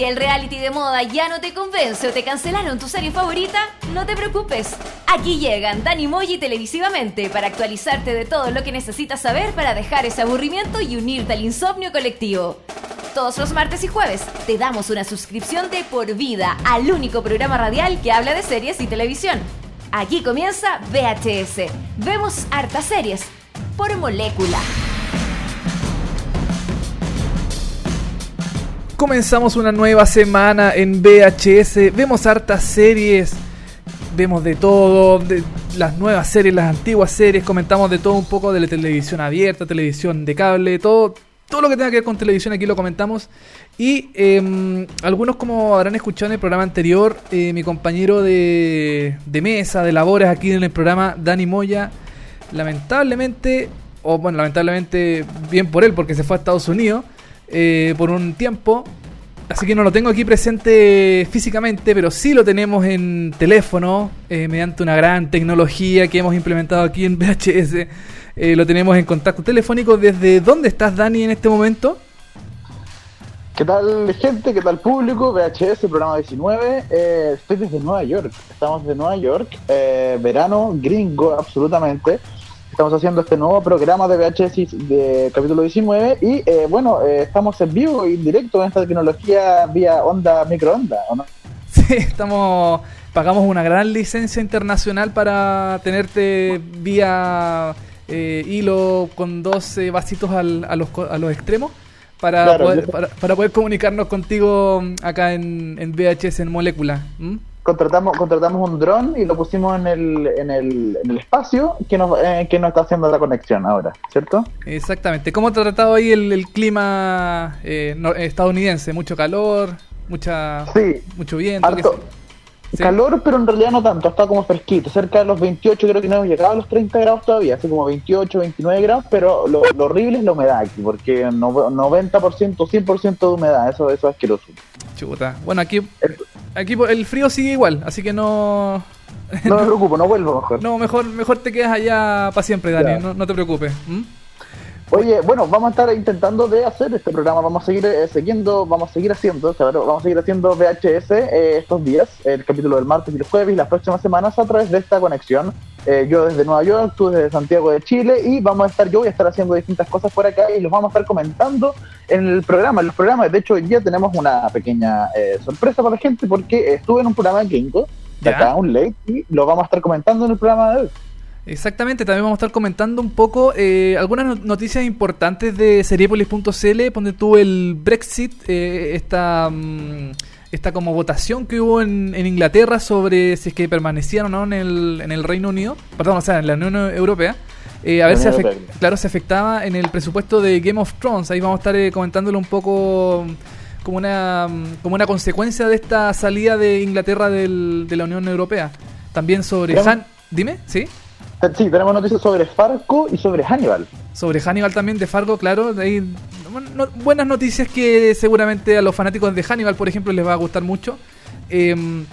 Si el reality de moda ya no te convence o te cancelaron tu serie favorita, no te preocupes. Aquí llegan Dani Moji televisivamente para actualizarte de todo lo que necesitas saber para dejar ese aburrimiento y unirte al insomnio colectivo. Todos los martes y jueves te damos una suscripción de por vida al único programa radial que habla de series y televisión. Aquí comienza VHS. Vemos hartas series por molécula. Comenzamos una nueva semana en VHS. Vemos hartas series. Vemos de todo, las nuevas series, las antiguas series, comentamos de todo un poco de la televisión abierta, televisión de cable, todo, todo lo que tenga que ver con televisión aquí lo comentamos. Y em, algunos como habrán escuchado en el programa anterior, eh, mi compañero de, de mesa, de labores aquí en el programa, Dani Moya, lamentablemente, o bueno, lamentablemente bien por él porque se fue a Estados Unidos eh, por un tiempo. Así que no lo tengo aquí presente físicamente, pero sí lo tenemos en teléfono, eh, mediante una gran tecnología que hemos implementado aquí en VHS. Eh, lo tenemos en contacto telefónico. ¿Desde dónde estás, Dani, en este momento? ¿Qué tal, gente? ¿Qué tal, público? VHS, programa 19. Eh, estoy desde Nueva York. Estamos de Nueva York. Eh, verano gringo, absolutamente. Estamos haciendo este nuevo programa de VHS de capítulo 19. Y bueno, estamos en vivo y en directo en esta tecnología vía onda microonda, ¿o no? Sí, estamos. Pagamos una gran licencia internacional para tenerte vía eh, hilo con dos vasitos al, a, los, a los extremos para, poder, para, poder comunicarnos contigo mm, acá en, en VHS en molécula. Contratamos, contratamos un dron y lo pusimos en el, en el, en el espacio que nos, eh, que nos está haciendo la conexión ahora, ¿cierto? Exactamente. ¿Cómo ha tratado ahí el, el clima eh, estadounidense? ¿Mucho calor? Mucha, sí, mucho viento. Calor, pero en realidad no tanto, está como fresquito, cerca de los 28, creo que no hemos llegado a los 30 grados todavía, así como 28, 29 grados, pero lo, horrible es la humedad aquí, porque 90%, 100% de humedad, eso, eso es asqueroso. Chuta. Bueno, aquí, aquí el frío sigue igual, así que no... No me preocupo, no vuelvo mejor. No, mejor, mejor te quedas allá para siempre, Dani, no, te preocupes. Oye, bueno, vamos a estar intentando de hacer este programa, vamos a seguir eh, siguiendo, vamos a seguir haciendo, vamos a seguir haciendo VHS eh, estos días, el capítulo del martes y el jueves y las próximas semanas a través de esta conexión. Eh, yo desde Nueva York, tú desde Santiago de Chile y vamos a estar, yo voy a estar haciendo distintas cosas por acá y los vamos a estar comentando en el programa, en los programas. De hecho, hoy día tenemos una pequeña sorpresa para la gente porque estuve en un programa de acá, un late, y lo vamos a estar comentando en el programa de hoy. Exactamente, también vamos a estar comentando un poco eh, algunas noticias importantes de Seriepolis.cl. Ponte tú el Brexit, eh, esta, mm, esta como votación que hubo en, Inglaterra sobre si es que permanecían o no en el, en el Reino Unido, perdón, o sea, en la Unión Europea. Eh, a ver si claro, se afectaba en el presupuesto de Game of Thrones. Ahí vamos a estar eh, comentándolo un poco mm, como una, mm, como una consecuencia de esta salida de Inglaterra del, de la Unión Europea. También sobre Han... Dime, ¿sí? Sí, tenemos noticias sobre Fargo y sobre Hannibal. Sobre Hannibal también, de Fargo, claro. De buenas noticias que seguramente a los fanáticos de Hannibal, por ejemplo, les va a gustar mucho. Em,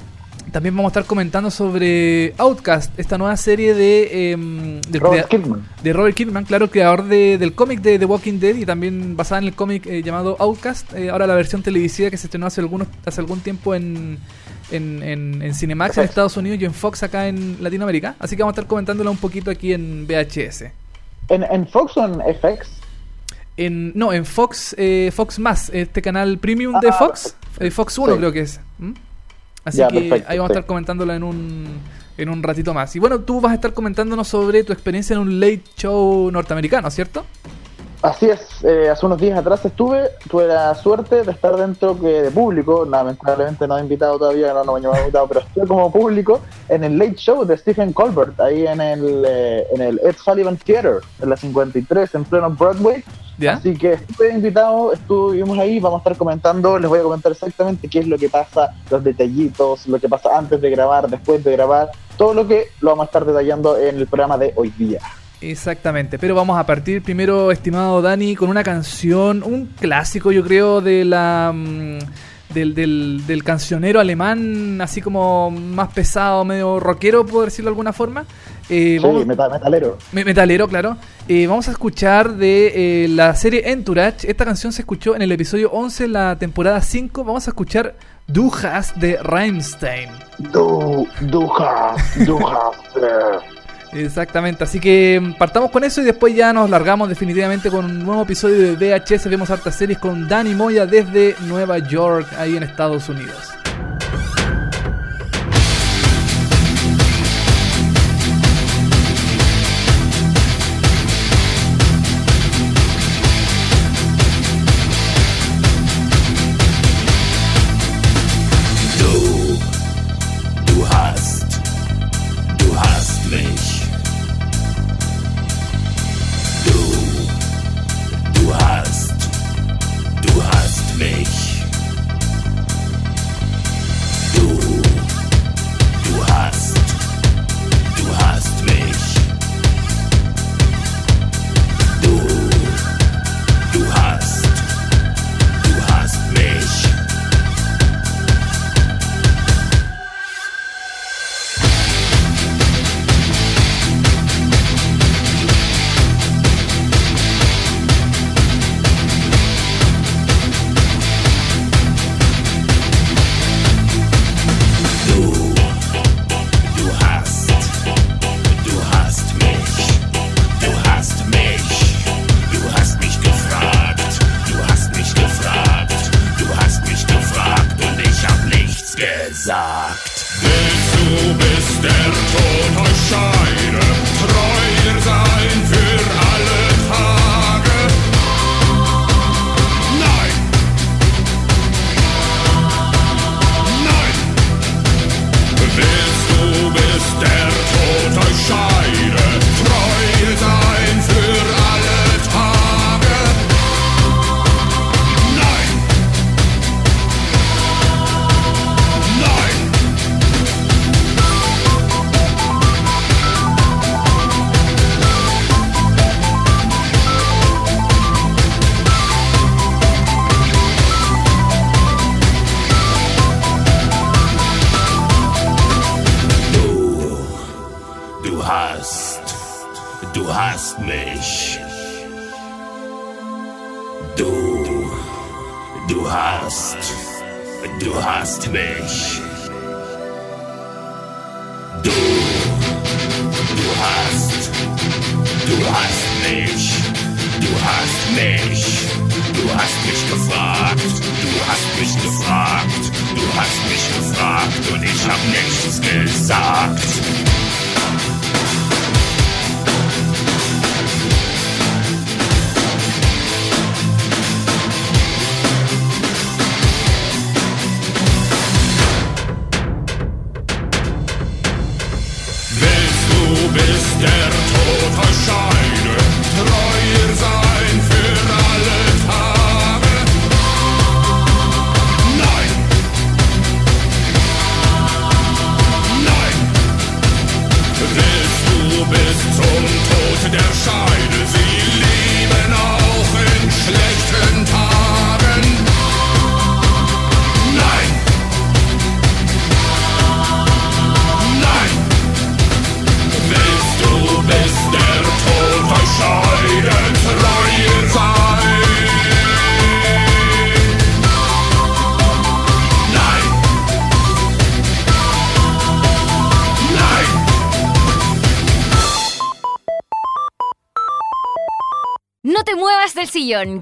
también vamos a estar comentando sobre Outcast, esta nueva serie de, em, de Robert Kirkman. De Robert Kirkman, claro, creador de, del cómic de The Walking Dead y también basada en el cómic eh, llamado Outcast. Eh, ahora la versión televisiva que se estrenó hace, algunos, hace algún tiempo en, en, en, Cinemax en Estados Unidos y en Fox acá en Latinoamérica. Así que vamos a estar comentándolo un poquito aquí en VHS. ¿En, en Fox o en FX? En, no, en Fox, eh, Fox Más, este canal premium de ah, Fox. Eh, Fox 1 creo que es. Así que ahí vamos a estar comentándolo en un, en un ratito más. Y bueno, tú vas a estar comentándonos sobre tu experiencia en un late show norteamericano, ¿cierto? Así es, eh, hace unos días atrás estuve, tuve la suerte de estar dentro de público, lamentablemente no he invitado todavía, no, no me he invitado, pero estuve como público en el Late Show de Stephen Colbert, ahí en el, eh, en el Ed Sullivan Theater, en la 53, en pleno Broadway. Así que estuve invitado, estuvimos ahí, vamos a estar comentando, les voy a comentar exactamente qué es lo que pasa, los detallitos, lo que pasa antes de grabar, después de grabar, todo lo que lo vamos a estar detallando en el programa de hoy día. Exactamente, pero vamos a partir primero, estimado Dani, con una canción, un clásico yo creo de la... Mm, del, del, cancionero alemán, así como más pesado, medio rockero, puedo decirlo de alguna forma. Eh, sí, metalero. Metalero, claro. eh, vamos a escuchar de eh, la serie Entourage. Esta canción se escuchó en el episodio 11, la temporada 5. Vamos a escuchar Du hast de Rammstein. Du, du hast, du hast. Exactamente, así que mm, partamos con eso y después ya nos largamos definitivamente con un nuevo episodio de VHS. Vemos hartas series con Danny Moya desde Nueva York, ahí en Estados Unidos.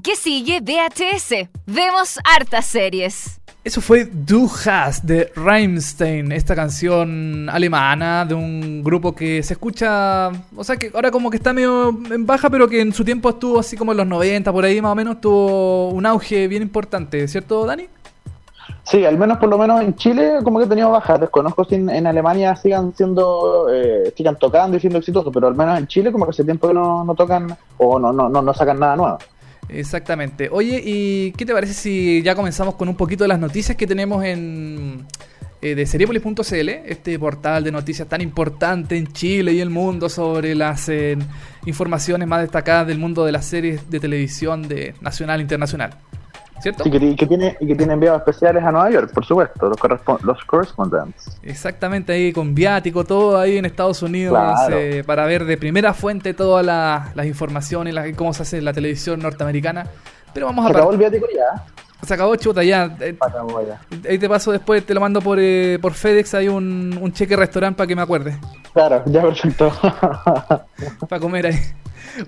Que sigue VHS. Vemos hartas series. Eso fue Du hast de Rammstein, esta canción alemana de un grupo que se escucha, o sea que ahora como que está medio en baja, pero que en su tiempo estuvo así como en los 90, por ahí más o menos, tuvo un auge bien importante, ¿cierto Dani? Sí, al menos por lo menos en Chile como que he tenido bajas. Desconozco si en, en Alemania sigan siendo, eh, sigan tocando y siendo exitosos, pero al menos en Chile como que hace tiempo que no, no tocan o no, no, no, no sacan nada nuevo. Exactamente. Oye, ¿y qué te parece si ya comenzamos con un poquito de las noticias que tenemos en eh, de Seriepolis.cl, este portal de noticias tan importante en Chile y el mundo sobre las eh, informaciones más destacadas del mundo de las series de televisión de nacional e internacional? ¿Cierto? Sí, que, que tiene, y que tiene enviados especiales a Nueva York, por supuesto, los, correspo- los correspondents. Exactamente, ahí con viático, todo ahí en Estados Unidos, Claro. eh, para ver de primera fuente todas las, las informaciones, las- cómo se hace la televisión norteamericana. Pero vamos a Se acabó el viático ya. Se acabó chuta ya. eh, ya. Ahí te paso después, te lo mando por, eh, por FedEx, hay un, un cheque restaurante para que me acuerde, Claro, ya perfecto. para comer ahí.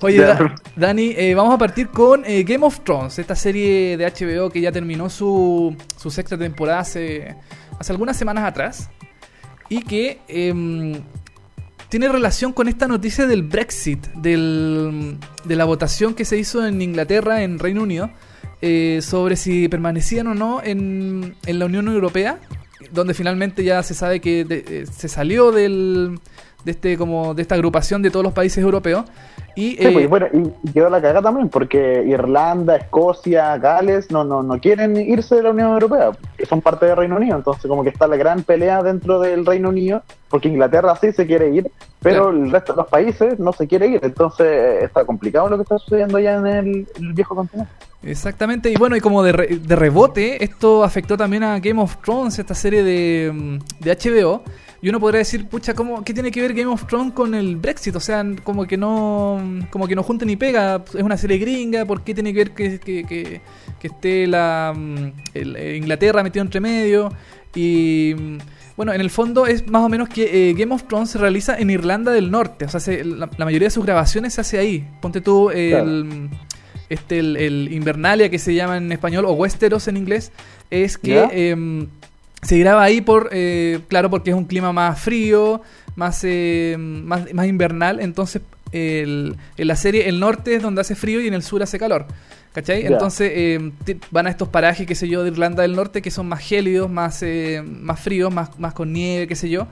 Oye. Da- Dani, eh, vamos a partir con eh, Game of Thrones, esta serie de HBO que ya terminó su, su sexta temporada hace, hace algunas semanas atrás y que em, tiene relación con esta noticia del Brexit, del- de la votación que se hizo en Inglaterra, en Reino Unido, eh, sobre si permanecían o no en, en la Unión Europea, donde finalmente ya se sabe que de- se salió del, de, este, como, de esta agrupación de todos los países europeos. Y, Sí, eh, pues, bueno, y quedó la cagada también, porque Irlanda, Escocia, Gales no, no, no quieren irse de la Unión Europea, que son parte del Reino Unido. Entonces, como que está la gran pelea dentro del Reino Unido, porque Inglaterra sí se quiere ir, pero Claro. el resto de los países no se quiere ir. Entonces, está complicado lo que está sucediendo ya en el, el viejo continente. Exactamente, y bueno, y como de, re- de rebote, esto afectó también a Game of Thrones, esta serie de, mm, de HBO. Y uno podría decir, pucha, ¿cómo, ¿qué tiene que ver Game of Thrones con el Brexit? O sea, como que no como que no junta ni pega, es una serie gringa, ¿por qué tiene que ver que, que, que- que esté la mm, el- eh, Inglaterra metido entre medio? Y mm, bueno, en el fondo es más o menos que eh, Game of Thrones se realiza en Irlanda del Norte, o sea, se- la, la mayoría de sus grabaciones se hace ahí. Ponte tú el este el, el Invernalia que se llama en español o Westeros en inglés es que se graba ahí por eh, claro porque es un clima más frío más eh, más, más invernal entonces el- en la serie el norte es donde hace frío y en el sur hace calor ¿Cachai? Entonces ti- van a estos parajes, qué sé yo, de Irlanda del Norte que son más gélidos, más, eh, más fríos, más, más con nieve, qué sé yo.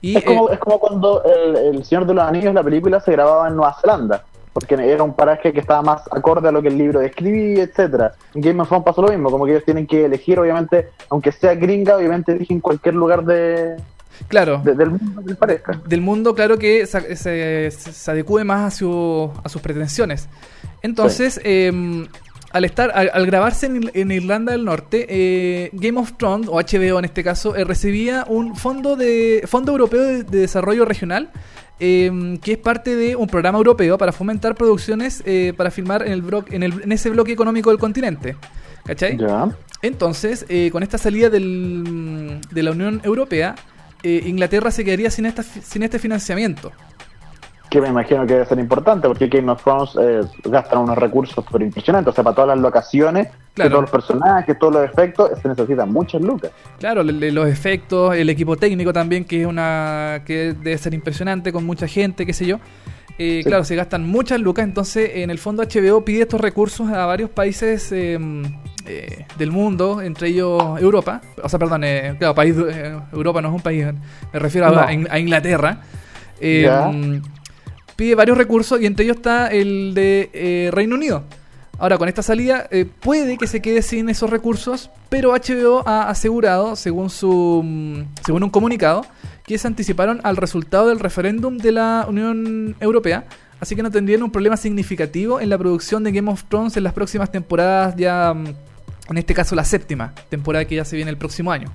Y, es, como, eh, es como cuando el, el Señor de los Anillos, la película, se grababa en Nueva Zelanda. Porque era un paraje que estaba más acorde a lo que el libro describía, etcétera. En Game of Thrones pasó lo mismo, como que ellos tienen que elegir, obviamente, aunque sea gringa, obviamente eligen cualquier lugar de, claro, de- del mundo que les parezca. del mundo, claro que se, se, se adecue más a, su- a sus pretensiones. Entonces, eh, al estar al, al grabarse en, Ir- en Irlanda del Norte, eh, Game of Thrones, o HBO en este caso, eh, recibía un fondo de fondo europeo de, de desarrollo regional. Eh, que es parte de un programa europeo para fomentar producciones eh, para filmar en, el blo- en, el- en ese bloque económico del continente. ¿Cachai? Ya. Entonces, eh, con esta salida del- de la Unión Europea, eh, Inglaterra se quedaría sin, esta, sin este financiamiento. Que me imagino que debe ser importante, porque Game of Thrones eh, gastan unos recursos pero impresionantes. O sea, para todas las locaciones, Claro. todos los personajes, todos los efectos, se necesitan muchas lucas. Claro, los efectos, el equipo técnico también, que es una que debe ser impresionante con mucha gente, qué sé yo. Eh, Sí. Claro, se gastan muchas lucas, entonces en el fondo HBO pide estos recursos a varios países eh, eh, del mundo, entre ellos Europa. O sea, perdón, eh, claro, país, Europa no es un país, me refiero a, No. a In- a Inglaterra. Ya. Pide varios recursos y entre ellos está el de eh, Reino Unido. Ahora, con esta salida, eh, puede que se quede sin esos recursos, pero HBO ha asegurado, según, su, mm, según un comunicado, que se anticiparon al resultado del referéndum de la Unión Europea, así que no tendrían un problema significativo en la producción de Game of Thrones en las próximas temporadas, ya mm, en este caso la séptima temporada que ya se viene el próximo año.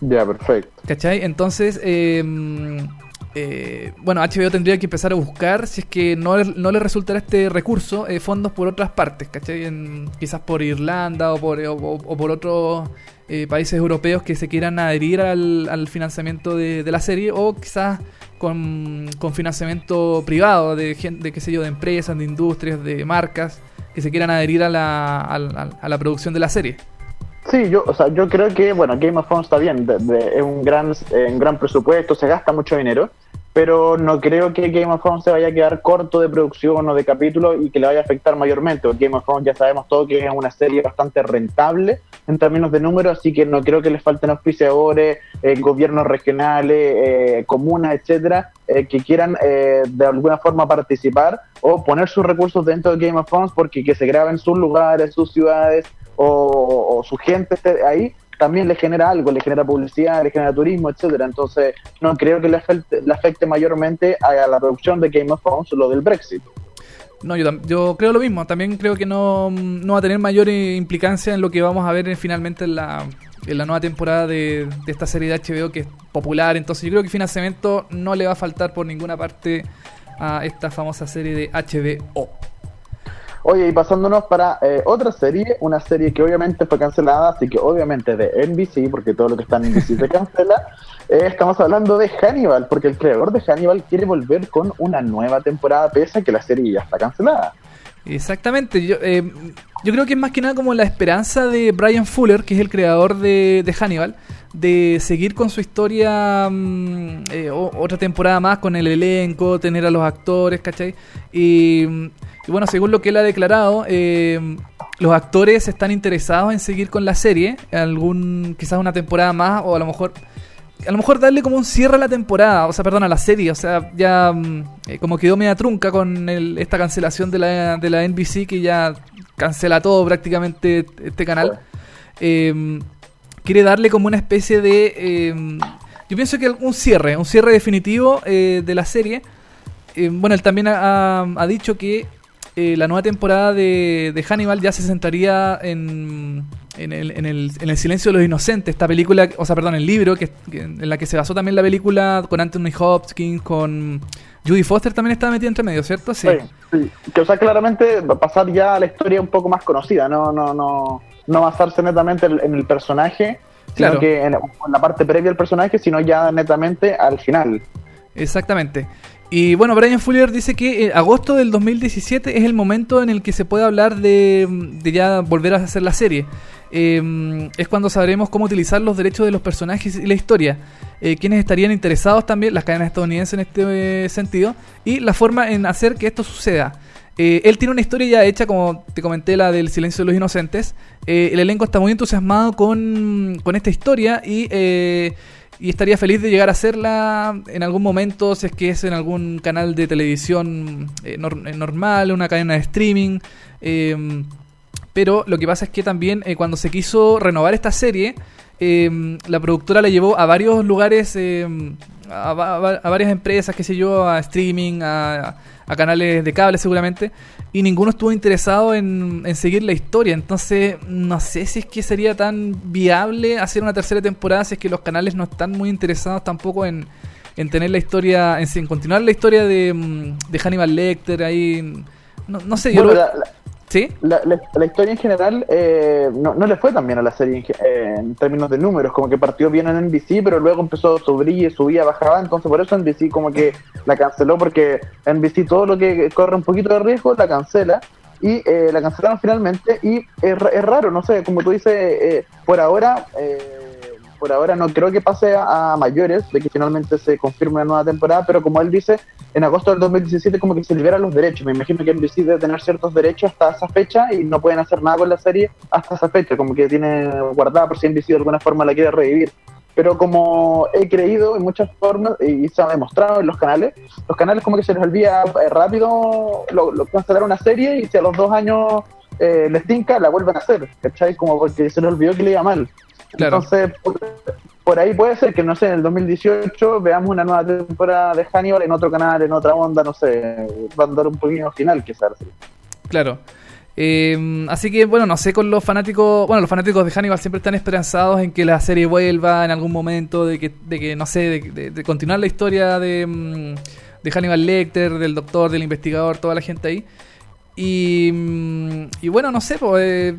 Ya, perfecto. ¿Cachai? Entonces, eh, eh, bueno, HBO tendría que empezar a buscar, si es que no, no le resultara este recurso, eh, fondos por otras partes, ¿cachai? Quizás por Irlanda o por, o, por otros eh, países europeos que se quieran adherir al, al financiamiento de, la serie o quizás con, con financiamiento privado de de, qué sé yo, de empresas, de industrias, de marcas que se quieran adherir a la, a la- producción de la serie. Sí, yo, o sea, yo creo que, bueno, Game of Thrones está bien, es un gran, eh, un gran presupuesto, se gasta mucho dinero, pero no creo que Game of Thrones se vaya a quedar corto de producción o de capítulos y que le vaya a afectar mayormente, porque Game of Thrones ya sabemos todo que es una serie bastante rentable en términos de números, así que no creo que les falten auspiciadores, eh, gobiernos regionales, eh, comunas, etcétera, eh, que quieran eh, de alguna forma participar o poner sus recursos dentro de Game of Thrones porque que se graben sus lugares, sus ciudades o, o su gente esté ahí también le genera algo, le genera publicidad, le genera turismo, etcétera. Entonces, no creo que le afecte, mayormente a la producción de Game of Thrones lo del Brexit. No, yo, yo creo lo mismo. También creo que no, no va a tener mayor eh, implicancia en lo que vamos a ver en- finalmente en la, en la nueva temporada de, de esta serie de HBO que es popular. Entonces yo creo que financiamiento no le va a faltar por ninguna parte a esta famosa serie de HBO. Oye, y pasándonos para eh, otra serie, una serie que obviamente fue cancelada, así que obviamente de NBC, porque todo lo que está en NBC se cancela. eh, estamos hablando de Hannibal, porque el creador de Hannibal quiere volver con una nueva temporada, pese a que la serie ya está cancelada. Exactamente, yo, eh, yo creo que es más que nada como la esperanza de Brian Fuller, que es el creador de, Hannibal, de seguir con su historia mm, eh, otra temporada más con el elenco, tener a los actores, ¿cachai? Y, y bueno, según lo que él ha declarado, eh, los actores están interesados en seguir con la serie, algún quizás una temporada más o a lo mejor a lo mejor darle como un cierre a la temporada, o sea, perdón, a la serie, o sea, ya mm, eh, como quedó media trunca con el- esta cancelación de la, de la NBC que ya cancela todo prácticamente este canal. Eh, quiere darle como una especie de... eh, yo pienso que un cierre, un cierre definitivo eh, de la serie. Eh, bueno, él también ha, ha- dicho que eh, la nueva temporada de, de Hannibal ya se centraría en, en, el, en, el, en el silencio de los inocentes, esta película, o sea, perdón, el libro que, que- en la que se basó también la película con Anthony Hopkins, con Judy Foster también estaba metida entre medio, ¿cierto? Sí. Sí, sí. Que, o sea, claramente va a pasar ya a la historia un poco más conocida, no, no, no, no basarse netamente en, en el personaje, sino Claro. que en, en la parte previa al personaje, sino ya netamente al final. Exactamente. Y bueno, Brian Fuller dice que eh, agosto del 2017 es el momento en el que se puede hablar de, de ya volver a hacer la serie. Eh, es cuando sabremos cómo utilizar los derechos de los personajes y la historia. Eh, quienes estarían interesados también, las cadenas estadounidenses en este eh, sentido, y la forma en hacer que esto suceda. Eh, él tiene una historia ya hecha, como te comenté, la del silencio de los inocentes. Eh, el elenco está muy entusiasmado con, con esta historia y, y estaría feliz de llegar a hacerla en algún momento, si es que es en algún canal de televisión nor- normal, una cadena de streaming. Pero lo que pasa es que también eh, cuando se quiso renovar esta serie, eh, la productora la llevó a varios lugares, eh, a, va- va- a varias empresas, qué sé yo, a streaming, a, a canales de cable seguramente, y ninguno estuvo interesado en, en seguir la historia. Entonces, no sé si es que sería tan viable hacer una tercera temporada si es que los canales no están muy interesados tampoco en, en tener la historia, en, en continuar la historia de, mm, de Hannibal Lecter ahí. No, no sé, yo lo- la, la- ¿Sí? la- la- la historia en general eh, no, no le fue tan bien a la serie en, eh, términos de números, como que partió bien en NBC, pero luego empezó a subir, subía, bajaba, entonces por eso NBC como que la canceló, porque NBC todo lo que corre un poquito de riesgo la cancela, y eh, la cancelaron finalmente, y es, ra- es raro, no sé, como tú dices, eh, por ahora... eh, por ahora no creo que pase a, mayores de que finalmente se confirme una nueva temporada, pero como él dice, en agosto del 2017 como que se liberan los derechos. Me imagino que NBC debe tener ciertos derechos hasta esa fecha y no pueden hacer nada con la serie hasta esa fecha, como que tiene guardada por si NBC de alguna forma la quiere revivir. Pero como he creído en muchas formas y se ha demostrado en los canales, los canales como que se les olvida eh, rápido lo, lo cancelar una serie y si a los dos años eh, les tinca, la vuelven a hacer, ¿cachai? Como porque se les olvidó que le iba mal. Claro. Entonces, por, por ahí puede ser que, no sé, en el 2018 veamos una nueva temporada de Hannibal en otro canal, en otra onda, no sé, va a dar un pequeño final quizás. Claro. Eh, así que, bueno, no sé con los fanáticos. Bueno, los fanáticos de Hannibal siempre están esperanzados en que la serie vuelva en algún momento, de que, de que no sé, de, de- de continuar la historia de, mm, de Hannibal Lecter, del doctor, del investigador, toda la gente ahí. Y, mm, y bueno, no sé, pues, eh,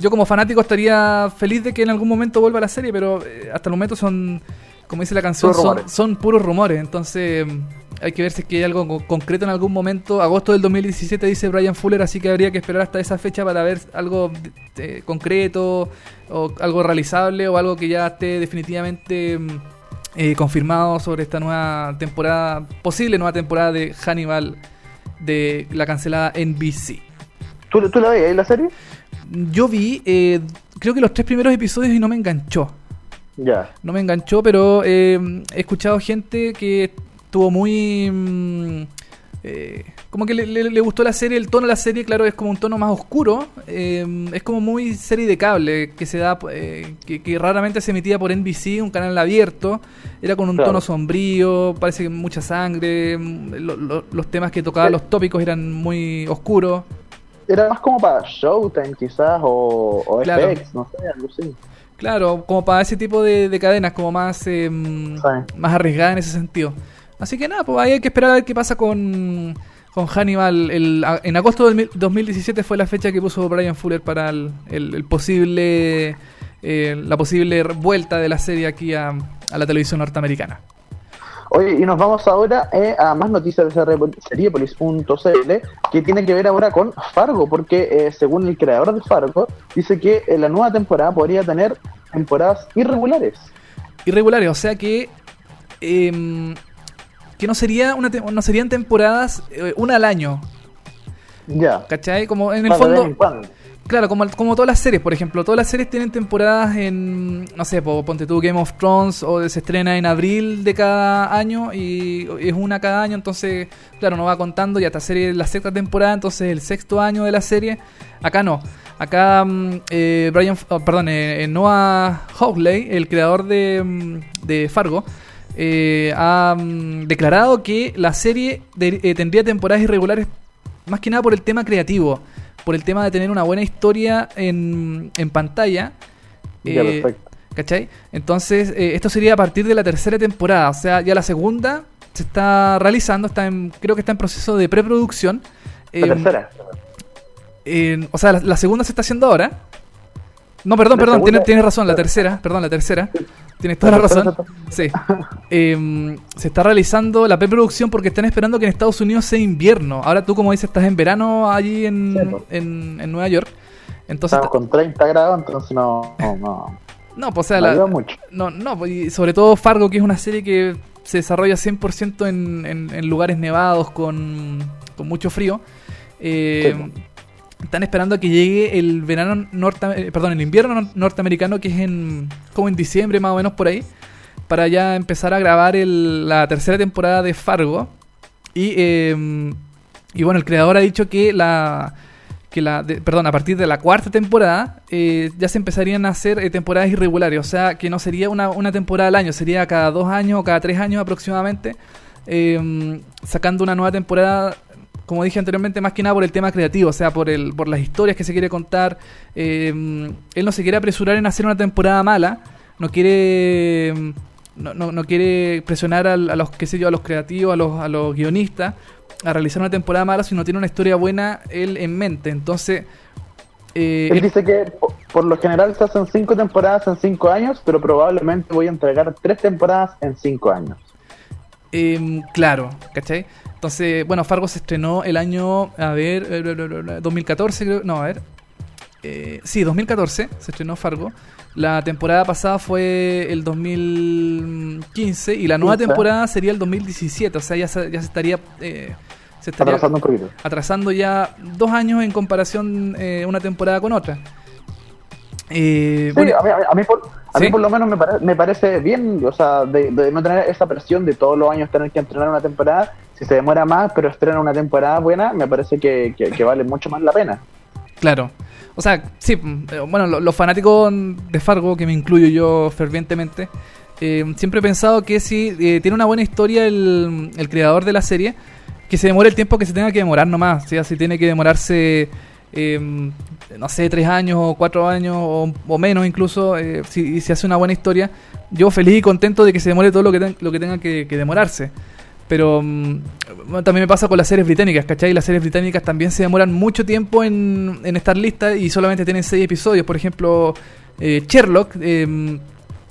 yo como fanático estaría feliz de que en algún momento vuelva la serie, pero eh, hasta el momento son, como dice la canción, Puros son, puros rumores. Entonces mm, hay que ver si es que hay algo co- concreto en algún momento. Agosto del 2017 dice Brian Fuller, así que habría que esperar hasta esa fecha para ver algo eh, concreto o algo realizable o algo que ya esté definitivamente mm, eh, confirmado sobre esta nueva temporada, posible nueva temporada de Hannibal de la cancelada NBC. ¿Tú, ¿Tú la veías la serie? Yo vi, eh, creo que los tres primeros episodios y no me enganchó. Ya. No me enganchó, pero eh, he escuchado gente que estuvo muy mm, eh, como que le, le- le gustó la serie, el tono de la serie, claro, es como un tono más oscuro, eh, es como muy serie de cable, que se da, eh, que, que raramente se emitía por NBC, un canal abierto, era con un Claro. tono sombrío, parece que mucha sangre, mm, lo- lo- los temas que tocaba, los tópicos eran muy oscuros. Era más como para Showtime quizás o, o Claro. FX, no sé, algo así. Claro, como para ese tipo de, de cadenas, como más, eh, Sí. más arriesgada en ese sentido. Así que nada, pues ahí hay que esperar a ver qué pasa con, con Hannibal. El, en agosto mil- 2017 fue la fecha que puso Brian Fuller para el, el- el posible eh, la posible vuelta de la serie aquí a, a la televisión norteamericana. Oye, y nos vamos ahora eh, a más noticias de Seriepolis- seriepolis.cl que tiene que ver ahora con Fargo, porque eh, según el creador de Fargo, dice que eh, la nueva temporada podría tener temporadas irregulares. Irregulares, o sea que em, que no sería una te- no serían temporadas eh, una al año, Ya. ¿cachai? Como en el Para fondo. Claro, como, todas las series, por ejemplo, todas las series tienen temporadas en, no sé, po- ponte tú Game of Thrones o se estrena en abril de cada año y es una cada año, entonces, claro, no va contando y esta serie la sexta temporada, entonces el sexto año de la serie, acá no. Acá mm, eh, Brian, oh, perdón, eh, eh, Noah Hawley, el creador de, mm, Fargo, eh, ha mm, declarado que la serie de- eh, tendría temporadas irregulares más que nada por el tema creativo, por el tema de tener una buena historia en, en pantalla. Ya, Eh, perfecto. ¿Cachai? Entonces, eh, esto sería a partir de la tercera temporada. O sea, ya la segunda se está realizando, está en, creo que está en proceso de preproducción. La tercera. en- o sea, la, la segunda se está haciendo ahora. No, perdón, La perdón, segunda- tienes, razón, la tercera, perdón, la tercera. Tienes toda la razón. Sí. Em, se está realizando la preproducción porque están esperando que en Estados Unidos sea invierno. Ahora tú, como dices, estás en verano allí en, pues. en, en Nueva York. Entonces, Estamos con 30 grados, entonces no, no, no, no, pues, o sea, no la- mucho. no, no, pues, y sobre todo Fargo, que es una serie que se desarrolla 100% en, en, en lugares nevados con, con mucho frío. Eh, Sí. Están esperando a que llegue el verano norte, eh, perdón, el invierno nor- norteamericano, que es en como en diciembre más o menos por ahí, para ya empezar a grabar la tercera temporada de Fargo. Y, eh, y bueno, el creador ha dicho que la que la perdón, a partir de la cuarta temporada eh, ya se empezarían a hacer eh, temporadas irregulares, o sea que no sería una, una temporada al año, sería cada dos años o cada tres años aproximadamente, eh, sacando una nueva temporada, como dije anteriormente, más que nada por el tema creativo, o sea, por, el, por las historias que se quiere contar. eh, él no se quiere apresurar en hacer una temporada mala, no quiere... No, no, no quiere presionar a, los qué sé yo a los creativos a los, a los guionistas a realizar una temporada mala si no tiene una historia buena él en mente entonces eh, Él dice que po- por lo general se hacen 5 temporadas en 5 años, pero probablemente voy a entregar 3 temporadas en 5 años. Em, claro, ¿cachai? Entonces, bueno, Fargo se estrenó el año, a ver, eh, bla, bla, bla, bla, 2014, creo, no, a ver. Eh, sí, 2014 se estrenó Fargo. La temporada pasada fue el 2015 y la nueva 15. temporada sería el 2017, o sea, ya se, ya se estaría... eh, se estaría Atrasando un poquito. atrasando ya dos años en comparación eh, una temporada con otra. Eh, Sí, a mí, a mí por, a ¿Sí? mí por lo menos me, pare- me parece bien, o sea, de, de no tener esa presión de todos los años tener que entrenar una temporada. Si se demora más, pero estrena una temporada buena, me parece que, que- que vale mucho más la pena. Claro. O sea, sí, eh, bueno, lo- los fanáticos de Fargo, que me incluyo yo fervientemente, eh, siempre he pensado que si eh, tiene una buena historia el, el creador de la serie, que se demore el tiempo que se tenga que demorar nomás. ¿sí? Si tiene que demorarse, eh, no sé, tres años o cuatro años o, o menos incluso, eh, si, y se hace una buena historia, yo feliz y contento de que se demore todo lo que, ten- lo que tenga que, que demorarse. Pero mm, también me pasa con las series británicas, ¿cachai? Las series británicas también se demoran mucho tiempo en, en estar listas y solamente tienen seis episodios. Por ejemplo, eh, Sherlock eh,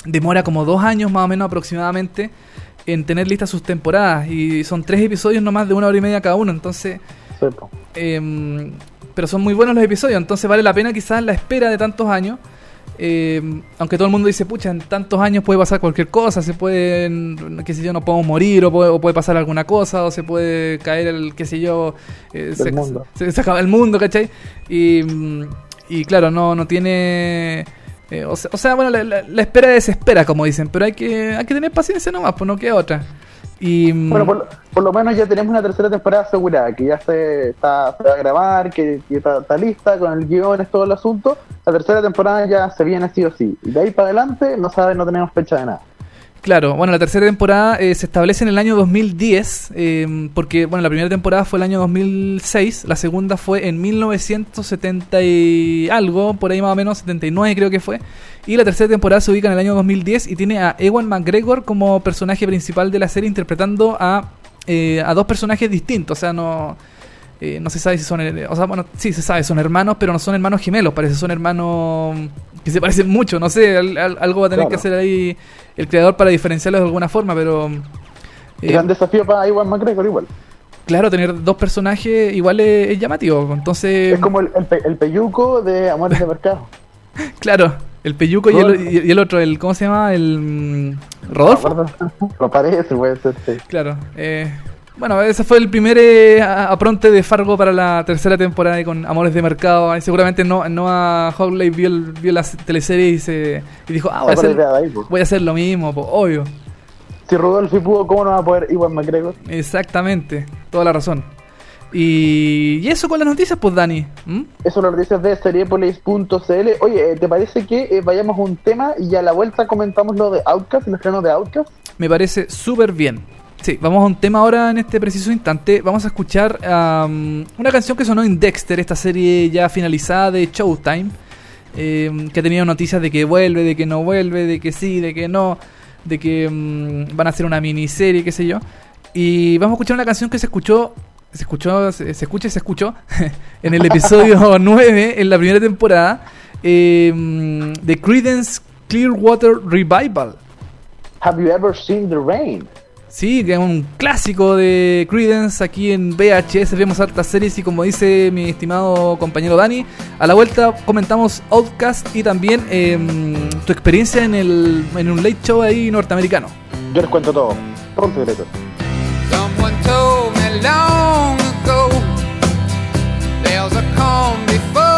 demora como dos años más o menos aproximadamente en tener listas sus temporadas y son tres episodios no más de una hora y media cada uno. Entonces, eh, pero son muy buenos los episodios, entonces vale la pena quizás la espera de tantos años. Eh, aunque todo el mundo dice, pucha, en tantos años puede pasar cualquier cosa, se puede, qué sé yo, no podemos morir, o puede, o puede pasar alguna cosa, o se puede caer el, qué sé yo, eh, se, mundo. se- se acaba el mundo, ¿cachai? Y, y claro, no, no tiene... eh, o, sea, o sea, bueno, la, la- la espera desespera, como dicen, pero hay que, hay que tener paciencia nomás, pues no queda otra. Y, mm, Bueno, por, por lo menos ya tenemos una tercera temporada asegurada, que ya se, está, se va a grabar, que, está lista con el guion, es todo el asunto. La tercera temporada ya se viene sí o sí. Y de ahí para adelante no sabe, no tenemos fecha de nada. Claro, bueno, la tercera temporada eh, se establece en el año 2010, eh, porque, bueno, la primera temporada fue el año 2006, la segunda fue en 1970 y algo, por ahí más o menos, 79 creo que fue, y la tercera temporada se ubica en el año 2010 y tiene a Ewan McGregor como personaje principal de la serie interpretando a, eh, a dos personajes distintos, o sea, no... eh, no se sabe si son, eh, o sea, bueno, sí se sabe, son hermanos, pero no son hermanos gemelos, parece son hermanos que se parecen mucho, no sé, al- al- algo va a tener Claro. que hacer ahí el creador para diferenciarlos de alguna forma, pero eh, Gran desafío para Iwan McGregor igual. claro, tener dos personajes igual es, es llamativo, entonces, es como el, el, pe- el peyuco de Amores de Mercado. claro, el peyuco y el, y- y el otro, el, ¿cómo se llama? El mm, Rodolfo. Lo parece, puede ser, sí. Claro. eh, bueno, ese fue el primer eh, apronte de Fargo para la tercera temporada y con Amores de Mercado. Seguramente no, no a Howley vio, el- vio la teleserie y, se, y dijo, ah, voy a, hacer, voy a lo mismo, po, obvio. Si Rudolph pudo, ¿cómo no va a poder Iwan McGregor? Exactamente, toda la razón. Y, y eso con las noticias, pues Dani. ¿Mm? Eso lo noticias de seriepolis.cl. Oye, eh, ¿te parece que eh, vayamos a un tema y a la vuelta comentamos lo de Outcast, el estreno de Outcast? Me parece súper bien. Sí, vamos a un tema ahora en este preciso instante. Vamos a escuchar una canción que sonó en Dexter, esta serie ya finalizada de Showtime. em, que ha tenido noticias de que vuelve, de que no vuelve, de que sí, de que no, de que mm, van a hacer una miniserie, qué sé yo. Y vamos a escuchar una canción que se escuchó, se escuchó, se, escucha y se escuchó en el episodio 9, en la primera temporada, em, de Credence Clearwater Revival. Have you ever seen the rain? Sí, que es un clásico de Credence aquí en VHS. Vemos hartas series y como dice mi estimado compañero Dani, a la vuelta comentamos Outcast y también em, tu experiencia en, el, en un late show ahí norteamericano. Yo les cuento todo. El secreto. Someone told me long ago there's a calm before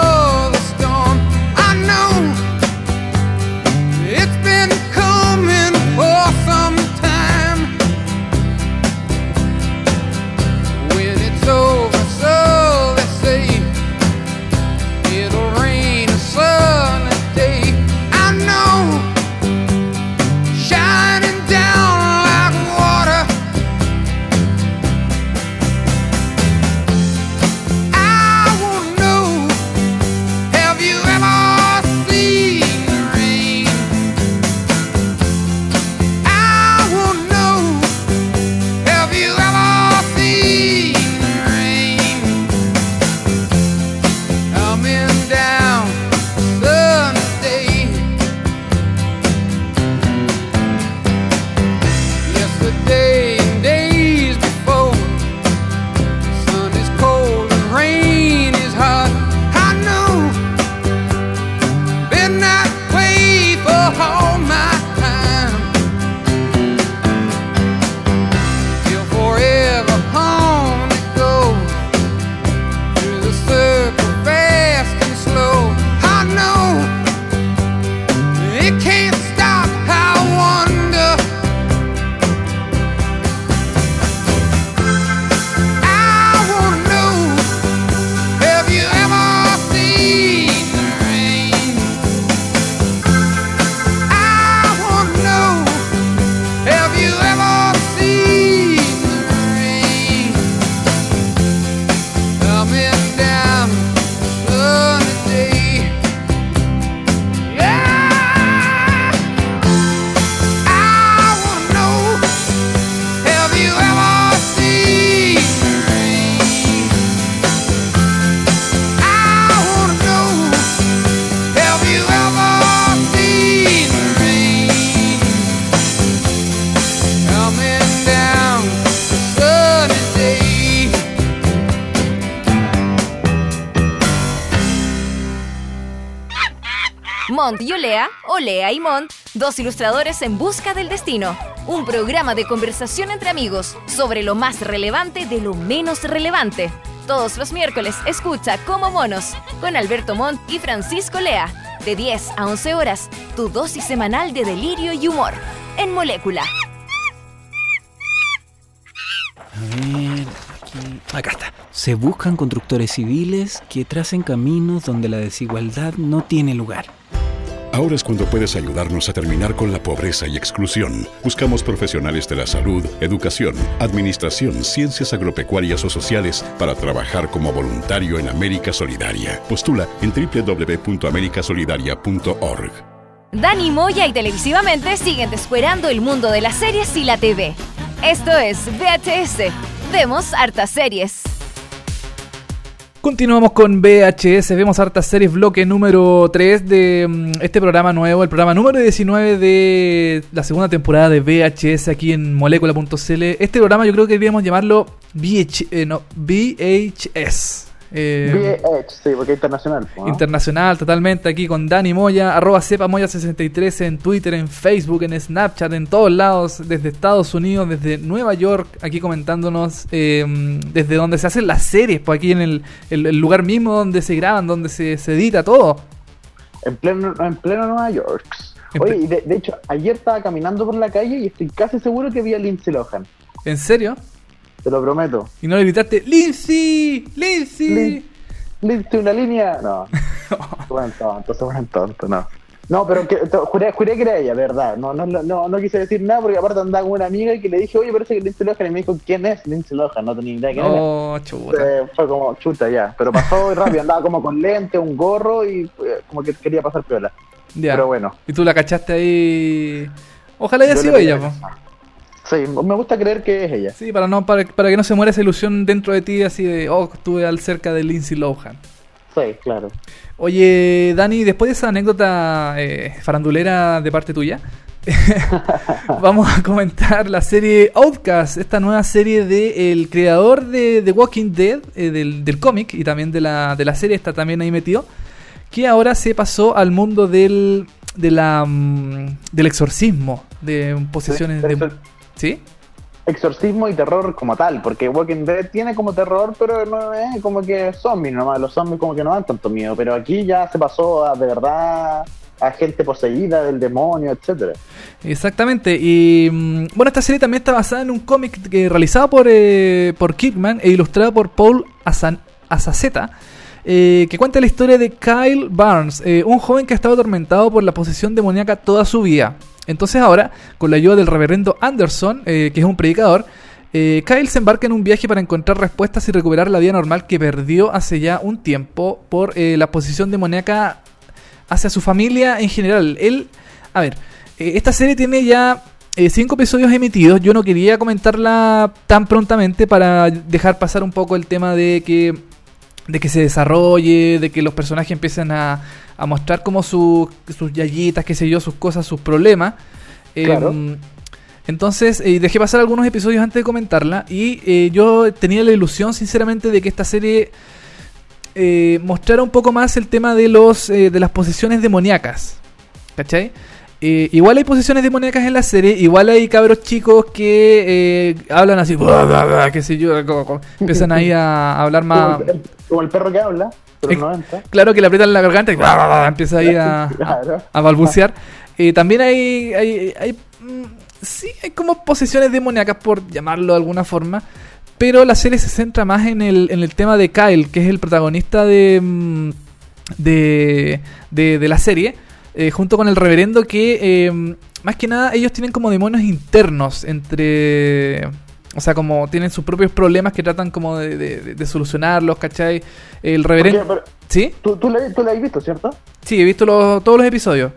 Olea y Mont, dos ilustradores en busca del destino. Un programa de conversación entre amigos sobre lo más relevante de lo menos relevante. Todos los miércoles escucha Como Monos con Alberto Montt y Francisco Lea. De 10 a 11 horas, tu dosis semanal de delirio y humor. En Molécula. A ver, aquí. Acá está. Se buscan constructores civiles que tracen caminos donde la desigualdad no tiene lugar. Ahora es cuando puedes ayudarnos a terminar con la pobreza y exclusión. Buscamos profesionales de la salud, educación, administración, ciencias agropecuarias o sociales para trabajar como voluntario en América Solidaria. Postula en www.americasolidaria.org. Dani Moya y televisivamente siguen descuerando el mundo de las series y la TV. Esto es VHS. Vemos hartas series. Continuamos con VHS, vemos hartas series, bloque número 3 de mm, este programa nuevo, el programa número 19 de la segunda temporada de VHS aquí en molecula.cl. Este programa yo creo que deberíamos llamarlo VH, eh, VHS. Eh, VH, sí, porque es internacional. Internacional, totalmente, aquí con Dani Moya, arroba cepamoya63 en Twitter, en Facebook, en Snapchat, en todos lados, desde Estados Unidos, desde Nueva York, aquí comentándonos eh, desde donde se hacen las series, pues aquí en el, el- el lugar mismo donde se graban, donde se, se edita todo. En pleno, en pleno Nueva York. En Oye, de, de hecho, ayer estaba caminando por la calle y estoy casi seguro que vi a Lindsay Lohan. ¿En serio? Te lo prometo. Y no le gritaste, Lindsay, Lindsay. Lin- Lindsay, una línea. No. se ponen tontos, se tontos, no. No, pero que, juré, juré que era ella, verdad. No, no, no, no quise decir nada porque aparte andaba con una amiga y que le dije, oye, parece que Lindsay Lohan. Y me dijo, ¿quién es Lindsay Lohan? No tenía idea quién era. Oh, chuta. Eh, fue como chuta ya, pero pasó muy rápido, andaba como con lente, un gorro y eh, como que quería pasar piola. Ya. Pero bueno. Y tú la cachaste ahí. Ojalá haya sido ella, po. Sí, me gusta creer que es ella. Sí, para, no, para, para que no se muera esa ilusión dentro de ti, así de, oh, estuve al cerca de Lindsay Lohan. Sí, claro. Oye, Dani, después de esa anécdota eh, farandulera de parte tuya, vamos a comentar la serie Outcast, esta nueva serie del creador de The Walking Dead, eh, del, del cómic y también de la, de la serie, está también ahí metido, que ahora se pasó al mundo del, de la, mm, del exorcismo, de posesiones Sí, de... ¿Sí? Exorcismo y terror como tal, porque Walking Dead tiene como terror, pero no es como que zombies nomás. Los zombies como que no dan tanto miedo, pero aquí ya se pasó a de verdad a gente poseída del demonio, etcétera. Exactamente, y mm, bueno, esta serie también está basada en un cómic que- realizado por, eh, por Kirkman e ilustrado por Paul Asan- Azaceta, eh, que cuenta la historia de Kyle Barnes, eh, un joven que ha estado atormentado por la posesión demoníaca toda su vida. Entonces ahora, con la ayuda del reverendo Anderson, eh, que es un predicador, Kyle se embarca en un viaje para encontrar respuestas y recuperar la vida normal que perdió hace ya un tiempo por la posesión demoníaca hacia su familia en general. Él, a ver, esta serie tiene ya cinco episodios emitidos. Yo no quería comentarla tan prontamente para dejar pasar un poco el tema de que de que se desarrolle, de que los personajes empiecen a, a mostrar como su- sus yayitas, qué sé yo, sus cosas, sus problemas. Claro. Em, entonces, eh, dejé pasar algunos episodios antes de comentarla y eh, yo tenía la ilusión, sinceramente, de que esta serie eh, mostrara un poco más el tema de los de las posesiones demoníacas. ¿Cachai? Eh, igual hay posesiones demoníacas en la serie, igual hay cabros chicos que eh, hablan así, qué sé yo, empiezan ahí a hablar más... El, como el perro que habla, pero no entra. Claro que le aprietan la garganta y empieza ahí a, a, Claro. a balbucear. Eh, también hay, hay, hay, mm, sí, hay como posesiones demoníacas, por llamarlo de alguna forma. Pero la serie se centra más en el, en el tema de Kyle, que es el protagonista de, mm, de, de, de la serie, eh, junto con el reverendo que, eh, más que nada, ellos tienen como demonios internos entre... O sea, como tienen sus propios problemas que tratan como de, de- de solucionarlos, ¿cachai? El reverendo... Porque, ¿Sí? ¿tú, tú, la, tú la has visto, ¿cierto? Sí, he visto los- todos los episodios.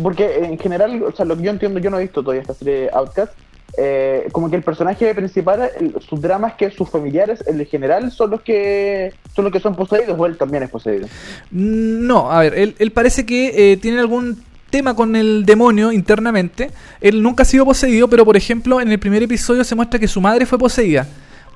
Porque en general, o sea, lo que yo entiendo, yo no he visto todavía esta serie Outcast. eh, como que el personaje principal, el- su drama es que sus familiares, en general, son los que son los que son poseídos, o él también es poseído. Mm, No, a ver, él, él parece que eh, tiene algún tema con el demonio internamente. Él nunca ha sido poseído, pero por ejemplo, en el primer episodio se muestra que su madre fue poseída.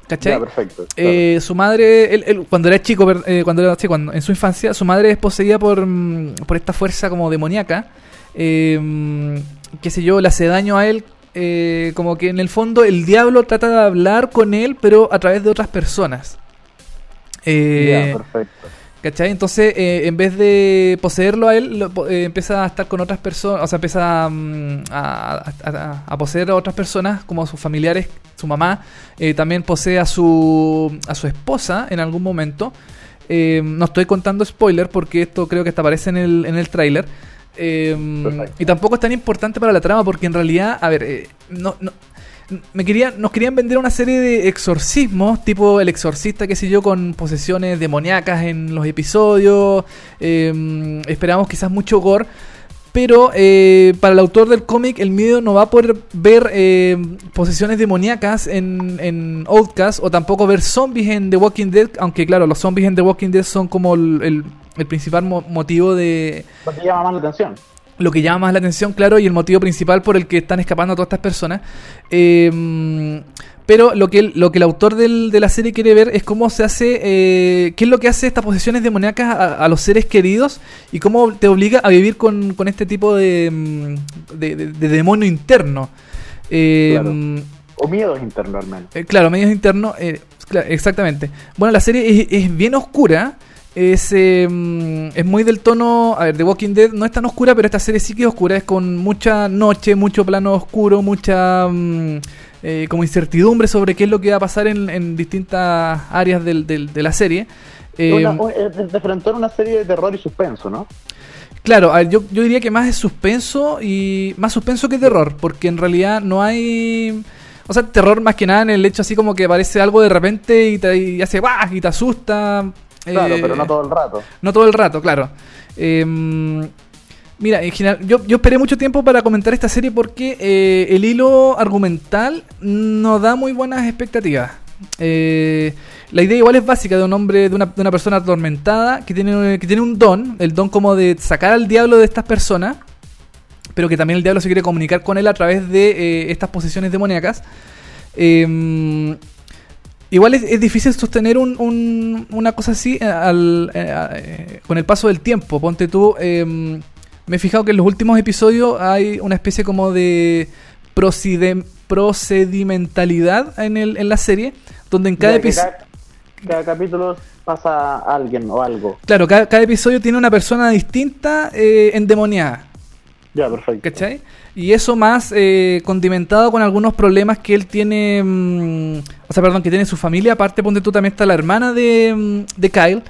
¿Cachai? Ya, perfecto. Eh, su madre, él, él, cuando era chico, eh, cuando era, sí, cuando, en su infancia, su madre es poseída por, mm, por esta fuerza como demoníaca. Eh, qué sé yo, le hace daño a él. eh, como que en el fondo el diablo trata de hablar con él, pero a través de otras personas. Eh, ya, perfecto. ¿Cachai? Entonces, eh, en vez de poseerlo a él, lo eh, empieza a estar con otras personas, o sea, empieza mm, a, a- a poseer a otras personas, como sus familiares, su mamá. Eh, también posee a su, a su esposa en algún momento. No estoy contando spoiler porque esto creo que hasta aparece en el, en el tráiler. Y tampoco es tan importante para la trama porque en realidad, a ver, eh, no, no, me querían, nos querían vender una serie de exorcismos, tipo el exorcista, qué sé yo, con posesiones demoníacas en los episodios. eh, esperamos quizás mucho gore. Pero eh, para el autor del cómic, el miedo no va a poder ver eh, posesiones demoníacas en, en Outcast o tampoco ver zombies en The Walking Dead. Aunque, claro, los zombies en The Walking Dead son como el, el- el principal mo- motivo de, Lo que llama más la atención. Lo que llama más la atención, claro, y el motivo principal por el que están escapando todas estas personas. Eh, pero lo que, el, lo que el autor del- de la serie quiere ver es cómo se hace, eh, qué es lo que hace estas posesiones demoníacas a, a los seres queridos y cómo te obliga a vivir con, con este tipo de, mm, de, de- de demonio interno. Eh, Claro. O miedos internos al menos. eh, claro, medios internos, eh, cla- exactamente. Bueno, la serie es, es bien oscura. Es, eh, es muy del tono. A ver, The Walking Dead no es tan oscura, pero esta serie sí que es oscura. Es con mucha noche, mucho plano oscuro, mucha. mm, eh, como incertidumbre sobre qué es lo que va a pasar en, en distintas áreas del- del- de la serie. Eh, Una- de a una serie de terror y suspenso, ¿no? Claro, a ver, yo, yo diría que más es suspenso y más suspenso que terror, porque en realidad no hay... O sea, terror más que nada en el hecho así como que aparece algo de repente y, te, y hace ¡guau! y te asusta. Claro, eh, pero no todo el rato. no todo el rato, claro. Eh, mira, en general, yo, yo esperé mucho tiempo para comentar esta serie porque eh, el hilo argumental no da muy buenas expectativas. Eh, la idea igual es básica de un hombre, de una, de una persona atormentada que tiene, que tiene un don, el don como de sacar al diablo de estas personas, pero que también el diablo se quiere comunicar con él a través de eh, estas posesiones demoníacas. Eh, Igual es, es difícil sostener un- un- una cosa así eh, al- eh, eh, con el paso del tiempo. Ponte tú, eh, me he fijado que en los últimos episodios hay una especie como de procedem- procedimentalidad en, el, en la serie, donde en cada episodio... cada, cada capítulo pasa alguien o algo. Claro, cada, cada episodio tiene una persona distinta eh, endemoniada. Ya, perfecto. ¿Cachai? Y eso más eh, condimentado con algunos problemas que él tiene. mm, o sea, perdón, que tiene su familia. Aparte, ponte tú también está la hermana de, mm, de Kyle.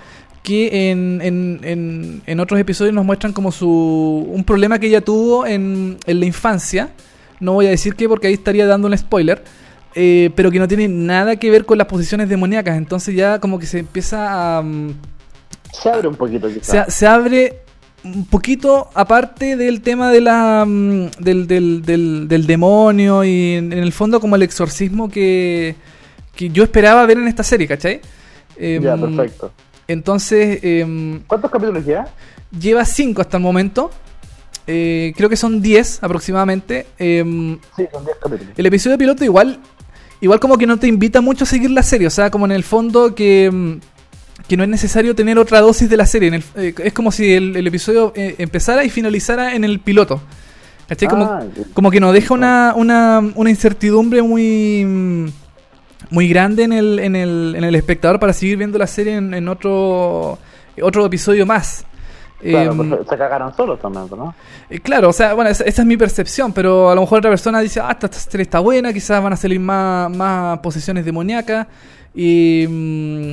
Que en, en, en, en otros episodios nos muestran como su. un problema que ella tuvo en, en la infancia. No voy a decir qué porque ahí estaría dando un spoiler. eh, pero que no tiene nada que ver con las posiciones demoníacas. Entonces ya como que se empieza a. mm, Se abre un poquito quizás. se, se abre un poquito aparte del tema de la mm, del, del, del, del demonio y en, en el fondo como el exorcismo que, que yo esperaba ver en esta serie, ¿cachai? ya, Em, perfecto. Entonces, em, ¿Cuántos capítulos ya? lleva 5 hasta el momento. Eh, creo que son 10 aproximadamente. Em, Sí, son 10 capítulos. el episodio piloto igual igual como que no te invita mucho a seguir la serie, o sea, como en el fondo que que no es necesario tener otra dosis de la serie, en el- eh, es como si el, el episodio eh, empezara y finalizara en el piloto. ¿Cachai? Como, Ah, como que nos deja una, una, una incertidumbre muy muy grande en el, en el, en el espectador para seguir viendo la serie en, en otro otro episodio más. Claro, Em, pues, se cagaron solos también, ¿no? eh, Claro, o sea, bueno, esa, esa es mi percepción, pero a lo mejor otra persona dice, ah, esta, esta serie está buena, quizás van a salir más, más posesiones demoníacas. Y, mm,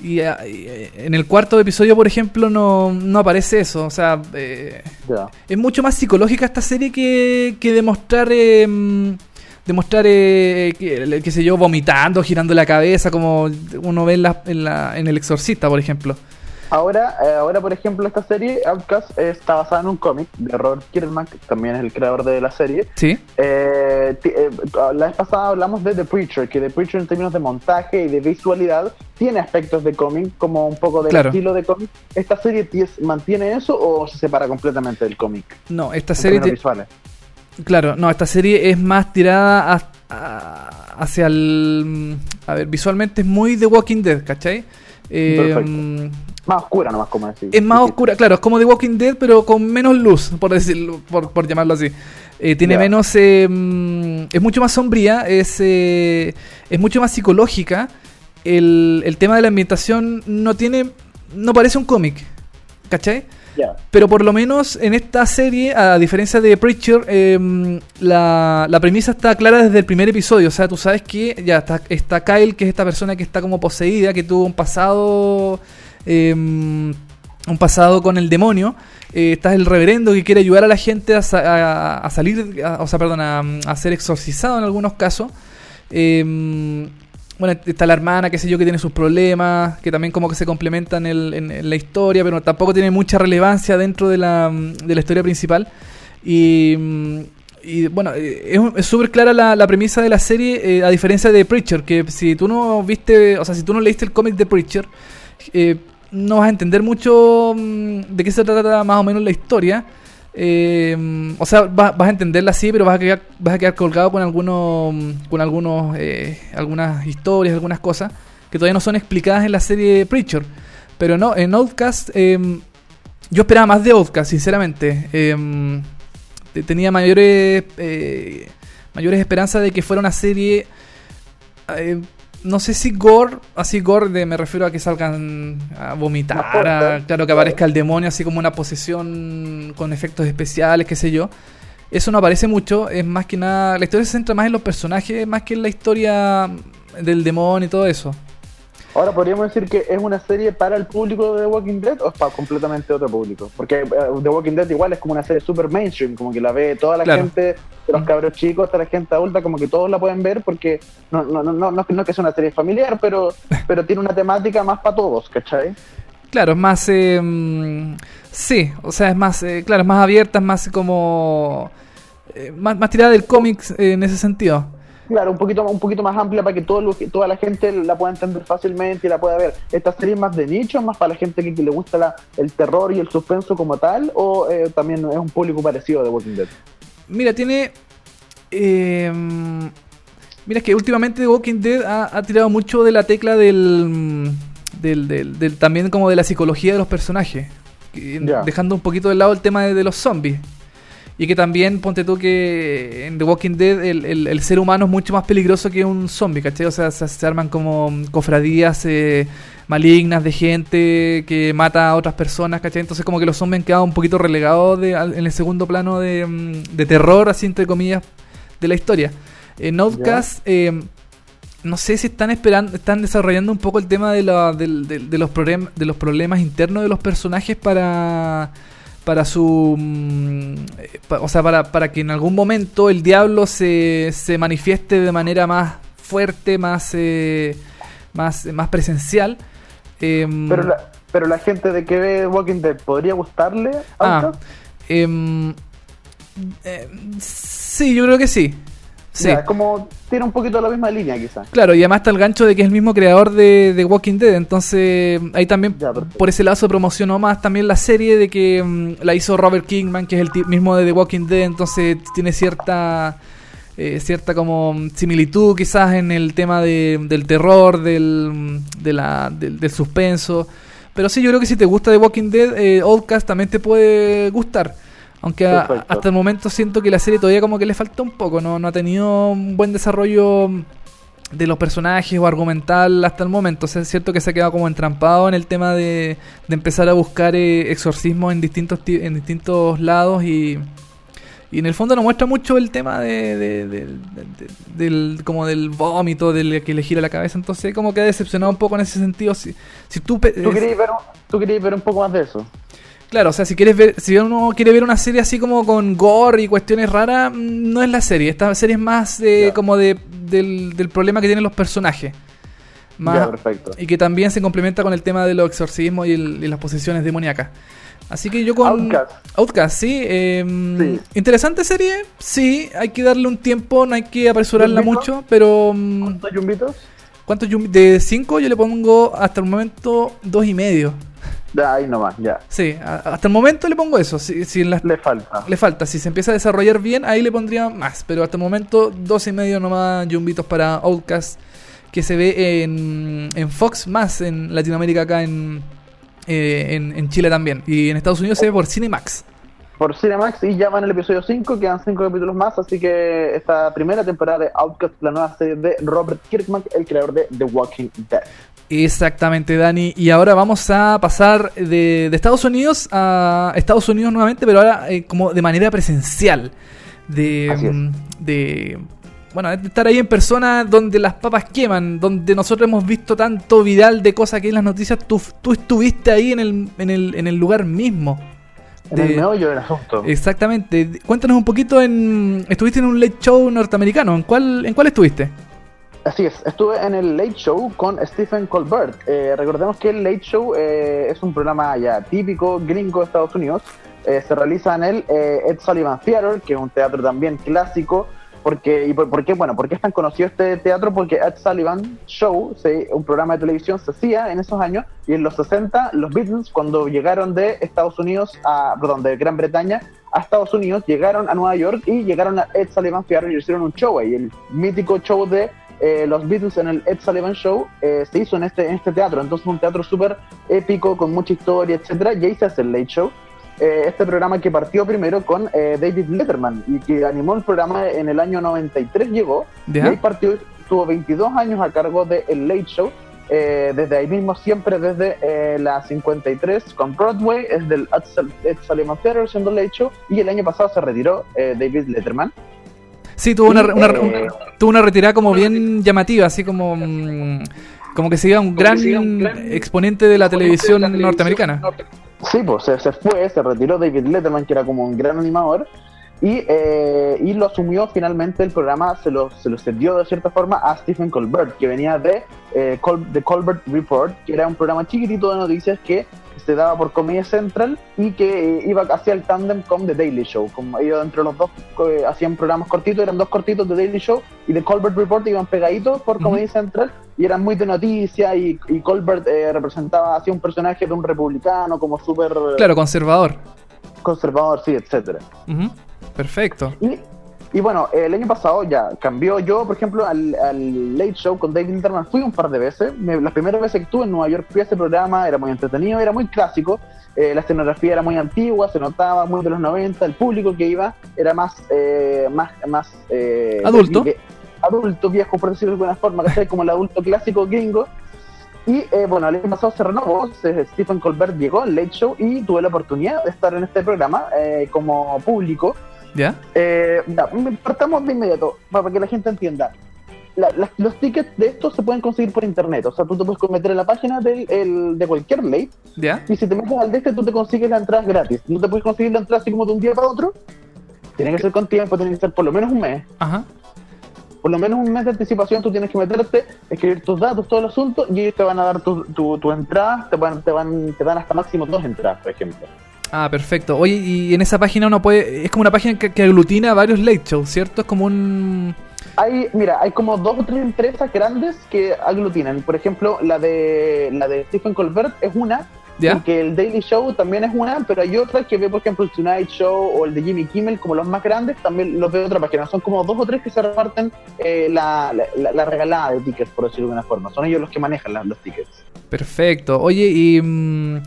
y, ah, y, eh, en el cuarto episodio, por ejemplo, no, no aparece eso. O sea, eh, es mucho más psicológica esta serie que, que demostrar... eh, demostrar, eh, que, qué sé yo, vomitando, girando la cabeza, como uno ve en, la, en, la- en El Exorcista, por ejemplo. Ahora, eh, ahora, por ejemplo, esta serie, Outcast, eh, está basada en un cómic de Robert Kirkman, que también es el creador de la serie. Sí, Eh, la vez pasada hablamos de The Preacher, que The Preacher en términos de montaje y de visualidad tiene aspectos de cómic, como un poco del Claro. estilo de cómic. ¿Esta serie mantiene eso o se separa completamente del cómic? no, esta serie... ti- visuales? Claro, no, esta serie es más tirada a- a- hacia el... A ver, visualmente es muy The Walking Dead, ¿cachai? Perfecto. Mm, Más oscura nomás, como decir. es más oscura, claro, es como The Walking Dead, pero con menos luz, por decirlo, por, por llamarlo así. Eh, tiene menos... eh, mm, es mucho más sombría, es, eh, es mucho más psicológica. El, el tema de la ambientación no tiene no parece un cómic, ¿cachai? Pero por lo menos en esta serie, a diferencia de Preacher, em, la, la premisa está clara desde el primer episodio. O sea, tú sabes que ya está, está Kyle, que es esta persona que está como poseída, que tuvo un pasado. Em, un pasado con el demonio. Eh, está el reverendo que quiere ayudar a la gente a, sa- a- a salir, a- o sea, perdón, a, ser exorcizado en algunos casos. Em, bueno, está la hermana, qué sé yo, que tiene sus problemas, que también como que se complementan en, en- en la historia, pero tampoco tiene mucha relevancia dentro de la, de la historia principal. Y, y, bueno, eh, es súper clara la, la premisa de la serie, eh, a diferencia de Preacher, que si tú no viste, o sea, si tú no leíste el cómic de Preacher, eh, no vas a entender mucho mm, de qué se trata más o menos la historia. Eh, o sea, vas, a entenderla así, pero vas a quedar, vas a quedar colgado con algunos, con algunos, eh, algunas historias, algunas cosas que todavía no son explicadas en la serie Preacher. Pero no, en Outcast, eh, yo esperaba más de Outcast, sinceramente. Te- tenía mayores, mayores esperanzas de que fuera una serie no sé si gore, así gore de, me refiero a que salgan a vomitar, a- claro, que aparezca el demonio así como una posesión con efectos especiales, qué sé yo. Eso no aparece mucho, es más que nada, la historia se centra más en los personajes, más que en la historia del demonio y todo eso. Ahora, ¿podríamos decir que es una serie para el público de The Walking Dead o es para completamente otro público? Porque eh, The Walking Dead igual es como una serie super mainstream, como que la ve toda la Claro. gente, de los cabros chicos hasta la gente adulta, como que todos la pueden ver porque no, no, no, no, no, es que- es una serie familiar, pero, pero tiene una temática más para todos, ¿cachai? Claro, es más. eh, sí, o sea, es más. eh, claro, es más abierta, es más como. eh, más, más tirada del cómic eh, en ese sentido. Claro, un poquito, un poquito más amplia para que todo lo- toda la gente la pueda entender fácilmente y la pueda ver. ¿Esta serie es más de nicho, más para la gente que, que le gusta la- el terror y el suspenso como tal? ¿O eh, también es un público parecido The Walking Dead? Mira, tiene. eh, mira, es que últimamente Walking Dead ha, ha tirado mucho de la tecla del, del, del- del- También como de la psicología de los personajes. Dejando un poquito de lado el tema de, de los zombies. Y que también, ponte tú que en The Walking Dead el, el- el ser humano es mucho más peligroso que un zombie, ¿cachai? O sea, se, se arman como cofradías eh, malignas de gente que mata a otras personas, ¿cachai? Entonces como que los zombies han quedado un poquito relegados de- al- en el segundo plano de, mm, de terror, así entre comillas, de la historia. En Outcast, eh, no sé si están esperando, están desarrollando un poco el tema de, la- de los, problem- de los problemas internos de los personajes para para su mm, eh, o sea para, para que en algún momento el diablo se, se manifieste de manera más fuerte más eh, más más presencial Em, Pero la, pero la gente de que ve Walking Dead, ¿podría gustarle? ah, em, eh, sí yo creo que sí sí Ya, como tiene un poquito la misma línea quizás. Claro, y además está el gancho de que es el mismo creador de, de Walking Dead, entonces ahí también Ya, por ese lado se promocionó más también la serie de que mm, la hizo Robert Kingman, que es el mismo de The Walking Dead, entonces tiene cierta eh, cierta como mm, similitud quizás en el tema de- del terror, del, mm, de la, del, del suspenso. Pero sí, yo creo que si te gusta The Walking Dead, eh, Outcast también te puede gustar. Aunque a- hasta el momento siento que la serie todavía como que le falta un poco, no, no ha tenido un buen desarrollo de los personajes o argumental hasta el momento. O sea, es cierto que se ha quedado como entrampado en el tema de, de empezar a buscar eh, exorcismos en distintos ti- en distintos lados y, y en el fondo nos muestra mucho el tema de, de- de- de- de- del como del vómito, del que le gira la cabeza. Entonces como que ha decepcionado un poco en ese sentido. Si, si tú, ¿Tú querías ver, tú querías ver un poco más de eso? Claro, o sea, si quieres ver, si uno quiere ver una serie así como con gore y cuestiones raras, mm, no es la serie. Esta serie es más de, como de, del, del problema que tienen los personajes. Más, perfecto. y que también se complementa con el tema de los exorcismos y, el- y las posesiones demoníacas. Así que yo con Outcast. Outcast, sí, em, Sí. Interesante serie, sí. Hay que darle un tiempo, no hay que apresurarla mucho, pero... mm, ¿Cuántos yumbitos? ¿Cuántos yum- De 5 yo le pongo hasta el momento dos y medio. Ya, ahí nomás, ya. Sí, hasta el momento le pongo eso. Si, si en las Le falta. le falta, si se empieza a desarrollar bien, ahí le pondría más. Pero hasta el momento, dos y medio nomás yumbitos para Outcast, que se ve en, en Fox más en Latinoamérica, acá en, eh, en, en Chile también. Y en Estados Unidos se ve por Cinemax. Por Cinemax y ya van el episodio 5, quedan 5 capítulos más, así que esta primera temporada de Outcast, la nueva serie de Robert Kirkman, el creador de The Walking Dead. Exactamente, Dani. Y ahora vamos a pasar de, de Estados Unidos a Estados Unidos nuevamente, pero ahora eh, como de manera presencial. De, mm, de bueno, de estar ahí en persona donde las papas queman, donde nosotros hemos visto tanto viral de cosas que hay en las noticias. Tú, tú estuviste ahí en el, en el, en el lugar mismo. En De- el meollo del asunto. Exactamente. Cuéntanos un poquito en. Estuviste en un late show norteamericano. ¿En cuál, en cuál estuviste? Así es, estuve en el Late Show con Stephen Colbert. Eh, recordemos que el Late Show eh, es un programa ya típico gringo de Estados Unidos. Eh, se realiza en el eh, Ed Sullivan Theater, que es un teatro también clásico. Porque, ¿Y por, por qué? Bueno, ¿por qué es tan conocido este teatro? Porque Ed Sullivan Show, se- un programa de televisión, se hacía en esos años. Y en los 60, los Beatles, cuando llegaron de Estados Unidos, a, perdón, de Gran Bretaña a Estados Unidos, llegaron a Nueva York y llegaron a Ed Sullivan Theater y hicieron un show ahí. El mítico show de eh, los Beatles en el Ed Sullivan Show eh, se hizo en este, en este teatro. Entonces, un teatro súper épico, con mucha historia, etcétera. Y ahí se hace el Late Show. Eh, este programa que partió primero con eh, David Letterman y que animó el programa en el año 93 llegó. ¿Ya? Y ahí partió, tuvo 22 años a cargo de el Late Show. eh, desde ahí mismo, siempre desde eh, la 53 con Broadway, es del Ed Sul- Ed Sullivan Theater siendo Late Show. Y el año pasado se retiró David Letterman. Sí, tuvo una, una- un- tuvo una retirada como bien llamativa, así como. mm, Como que se iba un gran exponente de la televisión norteamericana. Sí, pues se, se fue, se retiró David Letterman, que era como un gran animador, y, eh, y lo asumió finalmente el programa, se lo, se lo cedió de cierta forma a Stephen Colbert, que venía de eh, Col- The Colbert Report, que era un programa chiquitito de noticias que se daba por Comedia Central y que eh, iba hacia el tándem con The Daily Show. Como ellos entre los dos eh, hacían programas cortitos, eran dos cortitos de Daily Show y The Colbert Report iban pegaditos por Comedy Central y eran muy de noticias y, y Colbert eh, representaba así un personaje de un republicano como súper Claro, conservador. conservador, sí, etcétera. Perfecto. Y, y bueno, el año pasado ya cambió. Yo, por ejemplo, al, al Late Show con David Letterman fui un par de veces. Me- las primeras veces que estuve en Nueva York fui a ese programa, era muy entretenido, era muy clásico. Eh, la escenografía era muy antigua, se notaba muy de los 90. El público que iba era más, eh, más, más eh, Adulto. adulto, viejo, por decirlo de alguna forma, que como el adulto clásico gringo. Y eh, bueno, el año pasado se renovó, Stephen Colbert llegó al Late Show y tuve la oportunidad de estar en este programa eh, como público. ¿Ya? Eh, ya, mm, partamos de inmediato, para que la gente entienda. La- los tickets de estos se pueden conseguir por internet, o sea, tú te puedes meter en la página del, el- de cualquier late ¿Ya? y si te metes al de este, tú te consigues la entrada gratis. No te puedes conseguir la entrada así como de un día para otro. Tiene que ser con tiempo, tiene que ser por lo menos un mes. Ajá. Por lo menos un mes de anticipación tú tienes que meterte, escribir tus datos, todo el asunto, y ellos te van a dar tu, tu, tu entrada, te, van, te, van, te dan hasta máximo dos entradas, por ejemplo. Ah, perfecto. Oye, y en esa página uno puede. Es como una página que, que aglutina varios late shows, ¿cierto? Es como un. Hay, mira, hay como dos o tres empresas grandes que aglutinan. Por ejemplo, la de la de Stephen Colbert es una, ¿Ya? porque el Daily Show también es una, pero hay otras que ve, por ejemplo, el Tonight Show o el de Jimmy Kimmel como los más grandes, también los veo otra página. Son como dos o tres que se reparten eh, la, la, la regalada de tickets, por decirlo de alguna forma. Son ellos los que manejan los tickets. Perfecto. Oye, y. mm,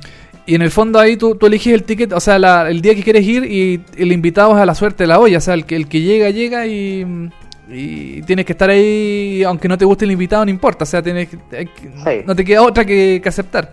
y en el fondo ahí tú, tú eliges el ticket, o sea, la- el día que quieres ir y el invitado es a la suerte de la olla. O sea, el que, el que llega, llega y. Y tienes que estar ahí, aunque no te guste el invitado, no importa. O sea, tienes que- hay que- Sí. no te queda otra que, que aceptar.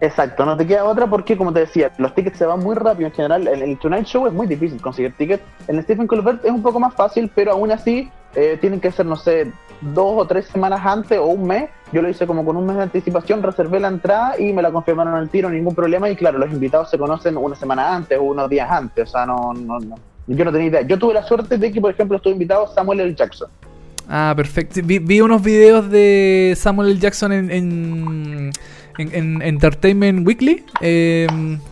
Exacto, no te queda otra porque, como te decía, los tickets se van muy rápido en general. En el Tonight Show es muy difícil conseguir tickets. En el Stephen Colbert es un poco más fácil, pero aún así eh, tienen que ser, no sé, dos o tres semanas antes o un mes. Yo lo hice como con un mes de anticipación, reservé la entrada y me la confirmaron al tiro, ningún problema. Y claro, los invitados se conocen una semana antes o unos días antes. O sea, no, no, no. Yo no tenía idea. Yo tuve la suerte de que, por ejemplo, estuvo invitado Samuel L. Jackson. Ah, perfecto. Vi, vi unos videos de Samuel L. Jackson en, en, en- en Entertainment Weekly. Eh,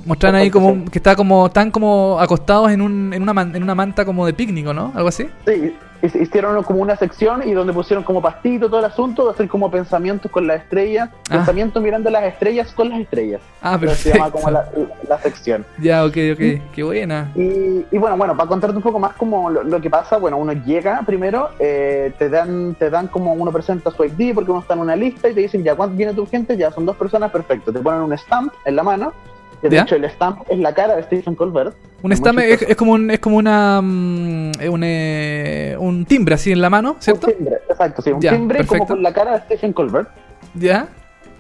mostraron ahí como que está como están como acostados en, un, en, una man- en una manta como de picnic, ¿o ¿no? Algo así. Sí, hicieron como una sección y donde pusieron como pastito todo el asunto de hacer como pensamientos con las estrellas, Ah. pensamientos mirando las estrellas con las estrellas. Ah, Entonces Se llama perfecto. como la, la sección. Ya, ok, ok. Qué buena. Y, y bueno, bueno, para contarte un poco más como lo, lo que pasa, bueno, uno llega primero, eh, te dan te dan como uno presenta su ID porque uno está en una lista y te dicen, ya, ¿cuánto viene tu gente? Ya, son dos personas, perfecto. Te ponen un stamp en la mano, que de ¿Ya? hecho el stamp es la cara de Stephen Colbert. Un stamp es, es como un, es como una mm, un, eh, un timbre así en la mano, ¿cierto? Un timbre, exacto, sí, un Ya, timbre como con la cara de Stephen Colbert. Ya.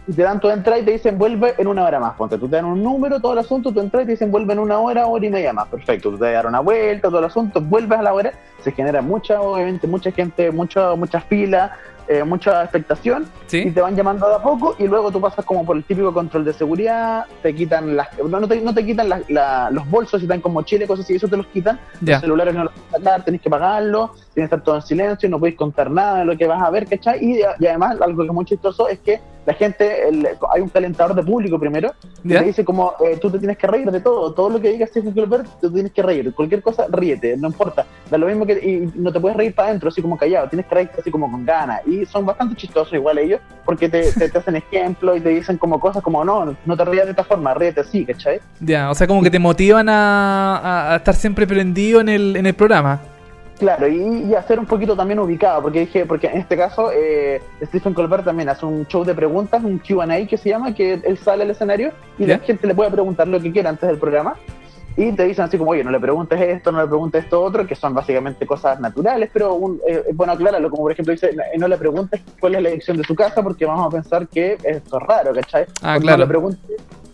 y te dan tu entrada y te dicen vuelve en una hora más. Ponte, tú te dan un número, todo el asunto, tu entrada y te dicen vuelve en una hora, hora y media más. Perfecto, tú te das una vuelta, todo el asunto, vuelves a la hora, se genera mucha, obviamente, mucha gente, mucha, muchas filas, eh, mucha expectación Sí. y te van llamando de a poco y luego tú pasas como por el típico control de seguridad, te quitan las, no, no te, no te quitan las- la- los bolsos y están como chile, cosas así, eso te los quitan, los celulares no los puedes sacar, tenés que pagarlo, tienes que estar todo en silencio, no podéis contar nada de lo que vas a ver, ¿cachai? Y, y además, algo que es muy chistoso es que la gente, el- hay un calentador de público primero, que te dice como, eh, tú te tienes que reír de todo, todo lo que diga Stephen Colbert, tú tienes que reír, cualquier cosa, ríete, no importa, da lo mismo que, y no te puedes reír para adentro, así como callado, tienes que reírte así como con ganas, y son bastante chistosos igual ellos, porque te, te, te hacen ejemplos y te dicen como cosas como, no, no te rías de esta forma, ríete así, ¿cachai? Ya, o sea, como que te motivan a, a- a estar siempre prendido en el, en el programa. Claro, y, y hacer un poquito también ubicado, porque dije, porque en este caso eh, Stephen Colbert también hace un show de preguntas, un Q&A que se llama, que él sale al escenario y la gente le puede preguntar lo que quiera antes del programa y te dicen así como, oye, no le preguntes esto, no le preguntes esto otro, que son básicamente cosas naturales, pero un, eh, bueno aclararlo, como por ejemplo dice, no, no le preguntes cuál es la dirección de su casa porque vamos a pensar que esto es raro, ¿cachai? Ah, claro. No le preguntes,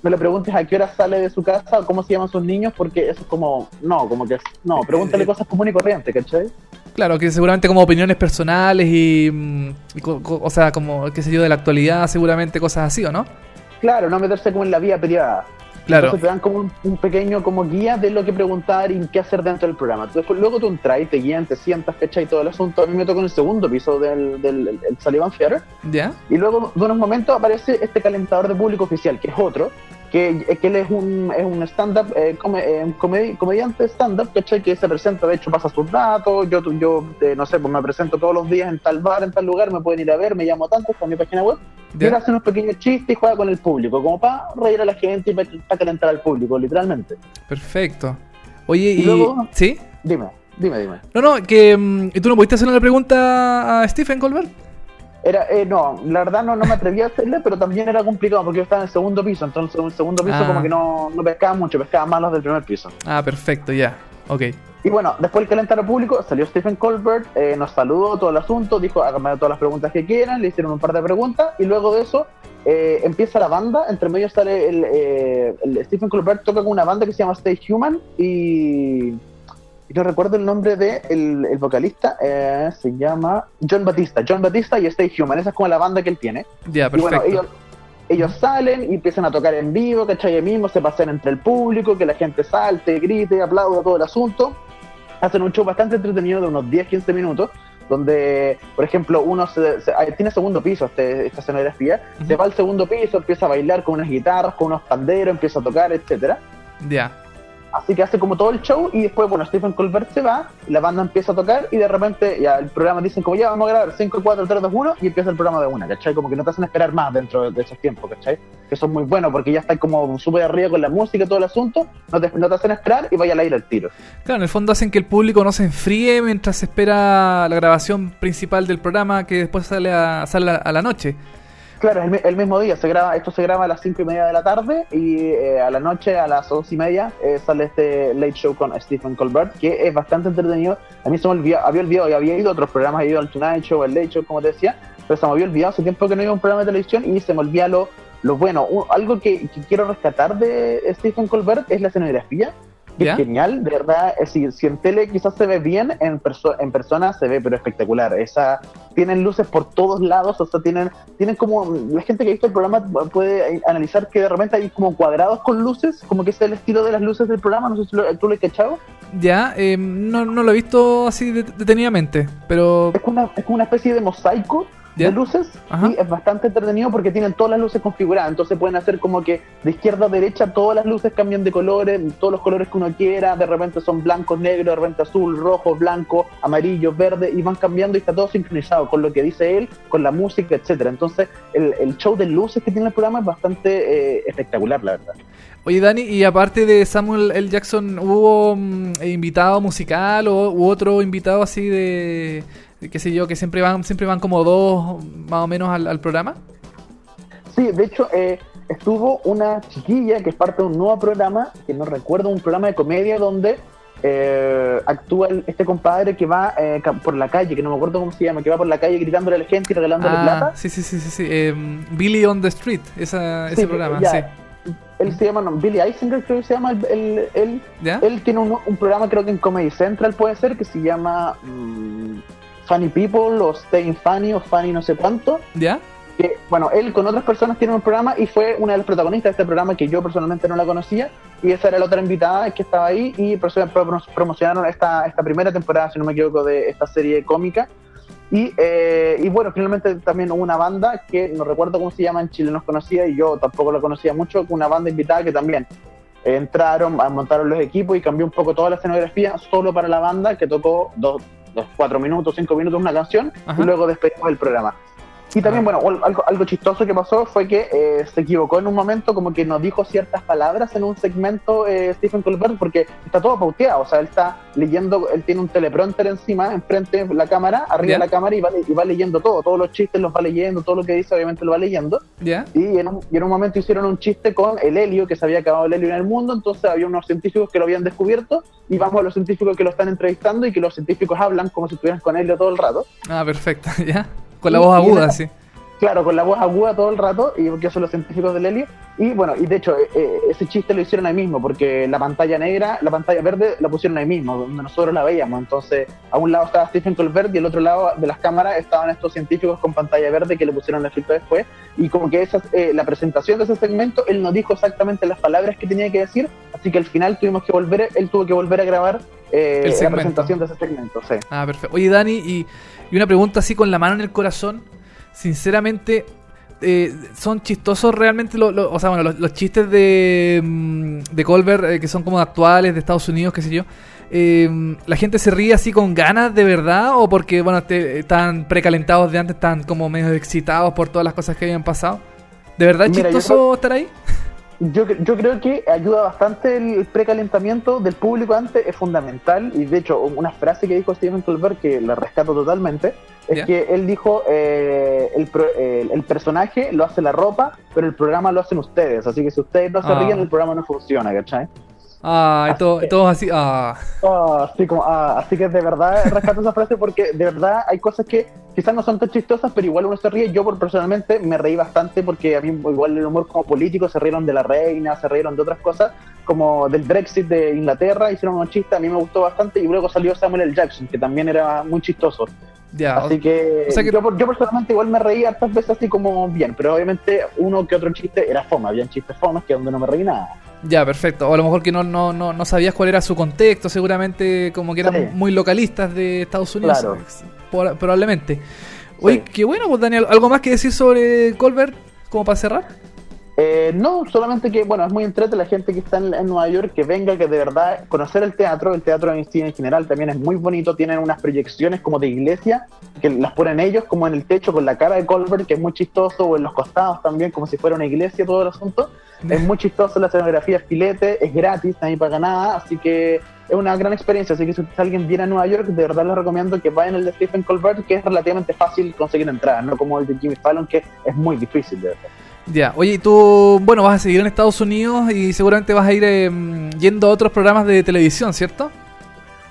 no le preguntes a qué hora sale de su casa o cómo se llaman sus niños porque eso es como, no, como que, no, pregúntale cosas comunes y corrientes, ¿cachai? Claro, que seguramente como opiniones personales y, mm, y o sea, como, qué sé yo, de la actualidad, seguramente cosas así, ¿o no? Claro, no meterse como en la vía privada. Claro. Entonces te dan como un, un pequeño como guía de lo que preguntar y qué hacer dentro del programa. Después, luego tú entras y te guían, te sientas, ¿cachai? Todo el asunto. A mí me tocó en el segundo piso del, del el- el Sullivan Theater. ¿Ya? Y luego de unos momentos aparece este calentador de público oficial, que es otro, que, que él es un, es un stand-up, eh, come- eh, un comedi- comediante stand-up, ¿cachai? Que se presenta, de hecho pasa sus datos, yo, yo eh, no sé, pues me presento todos los días en tal bar, en tal lugar, me pueden ir a ver, me llamo tanto, está en mi página web. Y hace unos pequeños chistes y juega con el público, como para reír a la gente y para calentar al público, literalmente. Perfecto. Oye, Y y... luego- ¿Sí? Dime, dime, dime. No, no, que... mm, ¿Y tú no pudiste hacerle la pregunta a Stephen Colbert? Era, eh, no, la verdad no, no me atreví a hacerle, pero también era complicado porque yo estaba en el segundo piso, entonces en el segundo piso Ah. como que no, no pescaba mucho, pescaba más los del primer piso. Ah, perfecto, ya. Ok. Y bueno, después del calendario público salió Stephen Colbert, eh, nos saludó todo el asunto, dijo háganme todas las preguntas que quieran, le hicieron un par de preguntas y luego de eso eh, empieza la banda, entre medio sale el, eh, el Stephen Colbert toca con una banda que se llama Stay Human y, y no recuerdo el nombre de el, el vocalista, eh, se llama John Batista, John Batista y Stay Human, esa es como la banda que él tiene. Ya, Y bueno, perfecto. ellos, ellos salen y empiezan a tocar en vivo, ¿cachai? Ahí mismo se pasean entre el público, que la gente salte, grite, aplauda todo el asunto. Hacen un show bastante entretenido de unos 10-15 minutos, donde, por ejemplo, uno se, se- tiene segundo piso, este, esta escenografía, se va al segundo piso, empieza a bailar con unas guitarras, con unos panderos, empieza a tocar, etcétera. Ya. Así que hace como todo el show y después, bueno, Stephen Colbert se va, la banda empieza a tocar y de repente ya el programa dicen como ya vamos a grabar 5, 4, 3, 2, 1 y empieza el programa de una, ¿cachai? Como que no te hacen esperar más dentro de, esos tiempos, ¿cachai? Que son muy buenos porque ya están como súper arriba con la música y todo el asunto, no te, no te hacen esperar y vaya al aire al tiro. Claro, en el fondo hacen que el público no se enfríe mientras se espera la grabación principal del programa que después sale a, sale a la noche. Claro, el, mi- el mismo día, se graba, esto se graba a las 5 y media de la tarde y eh, a la noche, a las 11 y media, eh, sale este Late Show con Stephen Colbert, que es bastante entretenido. A mí se me olvidó, había olvidado, y había ido a otros programas, había ido al Tonight Show, al Late Show, como te decía, pero se me había olvidado hace tiempo que no iba un programa de televisión y se me olvida lo, lo bueno. Un- algo que, que quiero rescatar de Stephen Colbert es la escenografía, que ¿Ya? es genial, de verdad. eh, Si, si en tele quizás se ve bien, en, perso- en persona se ve pero espectacular. Esa, tienen luces por todos lados, o sea, tienen, tienen como, la gente que ha visto el programa puede analizar que de repente hay como cuadrados con luces, como que es el estilo de las luces del programa, no sé si lo, tú lo has cachado. Ya, eh, no, no lo he visto así de- detenidamente, pero... Es como una, es como una especie de mosaico ¿Ya? de luces Ajá. y es bastante entretenido porque tienen todas las luces configuradas, entonces pueden hacer como que de izquierda a derecha todas las luces cambian de colores, todos los colores que uno quiera, de repente son blancos, negros, de repente azul, rojo, blanco, amarillo, verde y van cambiando y está todo sincronizado con lo que dice él, con la música, etcétera. Entonces el, el show de luces que tiene el programa es bastante eh, espectacular, la verdad. Oye, Dani, y aparte de Samuel L. Jackson, ¿hubo mm, invitado musical o u otro invitado así de qué sé yo, que siempre van siempre van como dos más o menos al, al programa? Sí, de hecho, eh, estuvo una chiquilla que es parte de un nuevo programa, que no recuerdo, un programa de comedia donde eh, actúa el- este compadre que va eh, por la calle, que no me acuerdo cómo se llama, que va por la calle gritándole a la gente y regalándole Ah, plata. sí, sí, sí, sí, sí. em, Billy on the Street, esa, ese programa, ya. sí. Él se llama, no, Billy Eisenberg creo que se llama, el, el- él, ¿Ya? él tiene un, un programa creo que en Comedy Central puede ser, que se llama mm, Funny People o Staying Funny o Funny no sé cuánto. ¿Ya? que, bueno, él con otras personas tiene un programa y fue una de las protagonistas de este programa que yo personalmente no la conocía y esa era la otra invitada que estaba ahí y promocionaron esta, esta primera temporada, si no me equivoco, de esta serie cómica. Y, eh, y bueno, finalmente también hubo una banda que no recuerdo cómo se llama en Chile, nos conocía y yo tampoco la conocía mucho, una banda invitada que también entraron, montaron los equipos y cambió un poco toda la escenografía solo para la banda que tocó dos, dos cuatro minutos, cinco minutos una canción Ajá. y luego despedimos el programa. Y también, Ah. bueno, algo, algo chistoso que pasó fue que eh, se equivocó en un momento, como que nos dijo ciertas palabras en un segmento eh, Stephen Colbert, porque está todo pauteado, o sea, él está leyendo, él tiene un teleprompter encima, enfrente de la cámara, arriba de la cámara, y va, y va leyendo todo, todos los chistes los va leyendo, todo lo que dice obviamente lo va leyendo, ¿Ya? y en un, y en un momento hicieron un chiste con el helio, que se había acabado el helio en el mundo, entonces había unos científicos que lo habían descubierto, y vamos a los científicos que lo están entrevistando, y que los científicos hablan como si estuvieran con helio todo el rato. Ah, perfecto, ¿ya? Con la voz aguda, sí. Claro, con la voz aguda todo el rato, y porque son los científicos del helio. Y bueno, y de hecho, eh, eh, ese chiste lo hicieron ahí mismo, porque la pantalla negra, la pantalla verde la pusieron ahí mismo, donde nosotros la veíamos. Entonces, a un lado estaba Stephen Colbert y al otro lado de las cámaras estaban estos científicos con pantalla verde que le pusieron el filtro después. Y como que esa, eh, la presentación de ese segmento, él no dijo exactamente las palabras que tenía que decir, así que al final tuvimos que volver, él tuvo que volver a grabar eh, la presentación de ese segmento. Sí. Ah, perfecto. Oye, Dani, y, y una pregunta así con la mano en el corazón. Sinceramente, eh, ¿son chistosos realmente lo- lo- o sea, bueno, los, los chistes de, mm, de Colbert, eh, que son como actuales, de Estados Unidos, qué sé yo? eh, ¿La gente se ríe así con ganas de verdad? ¿O porque, bueno, te- están precalentados de antes, están como medio excitados por todas las cosas que habían pasado? ¿De verdad es Mira, chistoso creo- estar ahí? Yo, yo creo que ayuda bastante el precalentamiento del público antes, es fundamental. Y de hecho, una frase que dijo Steven Colbert que la rescato totalmente es que él dijo: eh, el, pro- el- el personaje lo hace la ropa, pero el programa lo hacen ustedes. Así que si ustedes no se Ah. ríen, el programa no funciona, ¿cachai? Ah, y Así todo- todos así. Ah. Ah, así, como, ah, así que de verdad rescato esa frase porque de verdad hay cosas que quizás no son tan chistosas, pero igual uno se ríe. Yo por personalmente me reí bastante porque a mí igual el humor como político se rieron de la reina, se rieron de otras cosas, como del Brexit de Inglaterra, hicieron unos chistes, a mí me gustó bastante y luego salió Samuel L. Jackson, que también era muy chistoso. Ya, Así que, o sea que- yo, personalmente igual me reí hartas veces así como bien, pero obviamente uno que otro chiste era fome, habían chistes fomes que donde no me reí nada. Ya, perfecto. O a lo mejor que no, no, no, no sabías cuál era su contexto, seguramente como que eran Sí. muy localistas de Estados Unidos. Claro. Por- probablemente. Oye, Sí. qué bueno, pues Daniel. ¿Algo más que decir sobre Colbert? Como para cerrar. Eh, no, solamente que, bueno, es muy entrete la gente que está en, en Nueva York, que venga, que de verdad conocer el teatro, el teatro en sí en general también es muy bonito, tienen unas proyecciones como de iglesia, que las ponen ellos como en el techo con la cara de Colbert, que es muy chistoso, o en los costados también, como si fuera una iglesia todo el asunto. Es muy chistoso, la escenografía es filete, es gratis, hay para nada, así que es una gran experiencia. Así que si alguien viene a Nueva York, de verdad les recomiendo que vayan al de Stephen Colbert, que es relativamente fácil conseguir entradas, no como el de Jimmy Fallon, que es muy difícil de verdad. Ya, oye, tú, bueno, vas a seguir en Estados Unidos y seguramente vas a ir eh, yendo a otros programas de televisión, ¿cierto?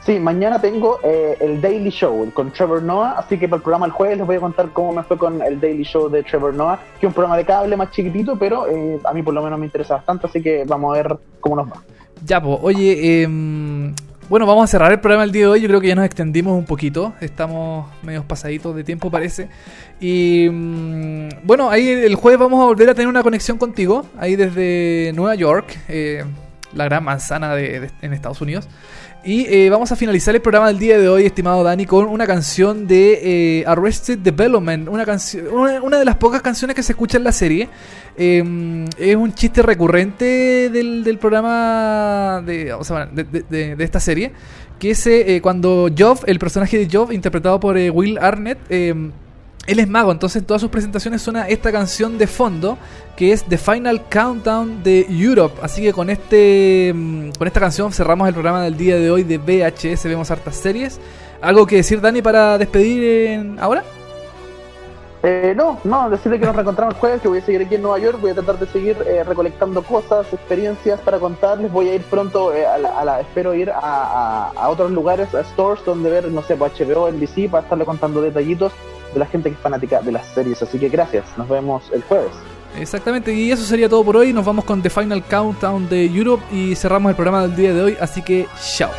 Sí, mañana tengo eh, el Daily Show con Trevor Noah, así que para el programa el jueves les voy a contar cómo me fue con el Daily Show de Trevor Noah, que es un programa de cable más chiquitito, pero eh, a mí por lo menos me interesa bastante, así que vamos a ver cómo nos va. Ya, pues, oye, em, bueno, vamos a cerrar el programa el día de hoy. Yo creo que ya nos extendimos un poquito. Estamos medio pasaditos de tiempo, parece. Y mm, bueno, ahí el jueves vamos a volver a tener una conexión contigo. Ahí desde Nueva York, eh, la gran manzana de, de- en Estados Unidos. Y eh, vamos a finalizar el programa del día de hoy, estimado Dani, con una canción de eh, Arrested Development. Una, una, una de las pocas canciones que se escucha en la serie. Eh, es un chiste recurrente del, del programa de, o sea, de, de- de- esta serie. Que es eh, cuando Job, el personaje de Job, interpretado por eh, Will Arnett, eh, él es mago, entonces en todas sus presentaciones suena esta canción de fondo, que es The Final Countdown de Europe. Así que con este mm, con esta canción cerramos el programa del día de hoy de VHS, vemos hartas series. ¿Algo que decir, Dani, para despedir en- ahora? Eh, no, no, decirle que nos reencontramos el jueves, que voy a seguir aquí en Nueva York, voy a tratar de seguir eh, recolectando cosas, experiencias para contarles, voy a ir pronto, eh, a, la, a la- espero ir a, a- a otros lugares, a stores donde ver, no sé, pues HBO, NBC, para estarle contando detallitos de la gente que es fanática de las series, así que gracias, nos vemos el jueves. Exactamente, y eso sería todo por hoy. Nos vamos con The Final Countdown de Europe y cerramos el programa del día de hoy. Así que, chao.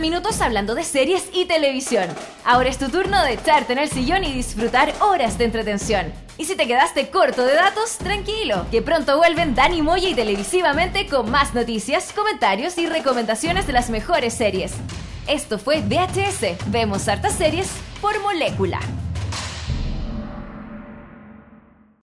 minutos hablando de series y televisión. Ahora es tu turno de echarte en el sillón y disfrutar horas de entretención. Y si te quedaste corto de datos, tranquilo, que pronto vuelven Dani Moya y televisivamente con más noticias, comentarios y recomendaciones de las mejores series. Esto fue VHS. Vemos hartas series por molécula.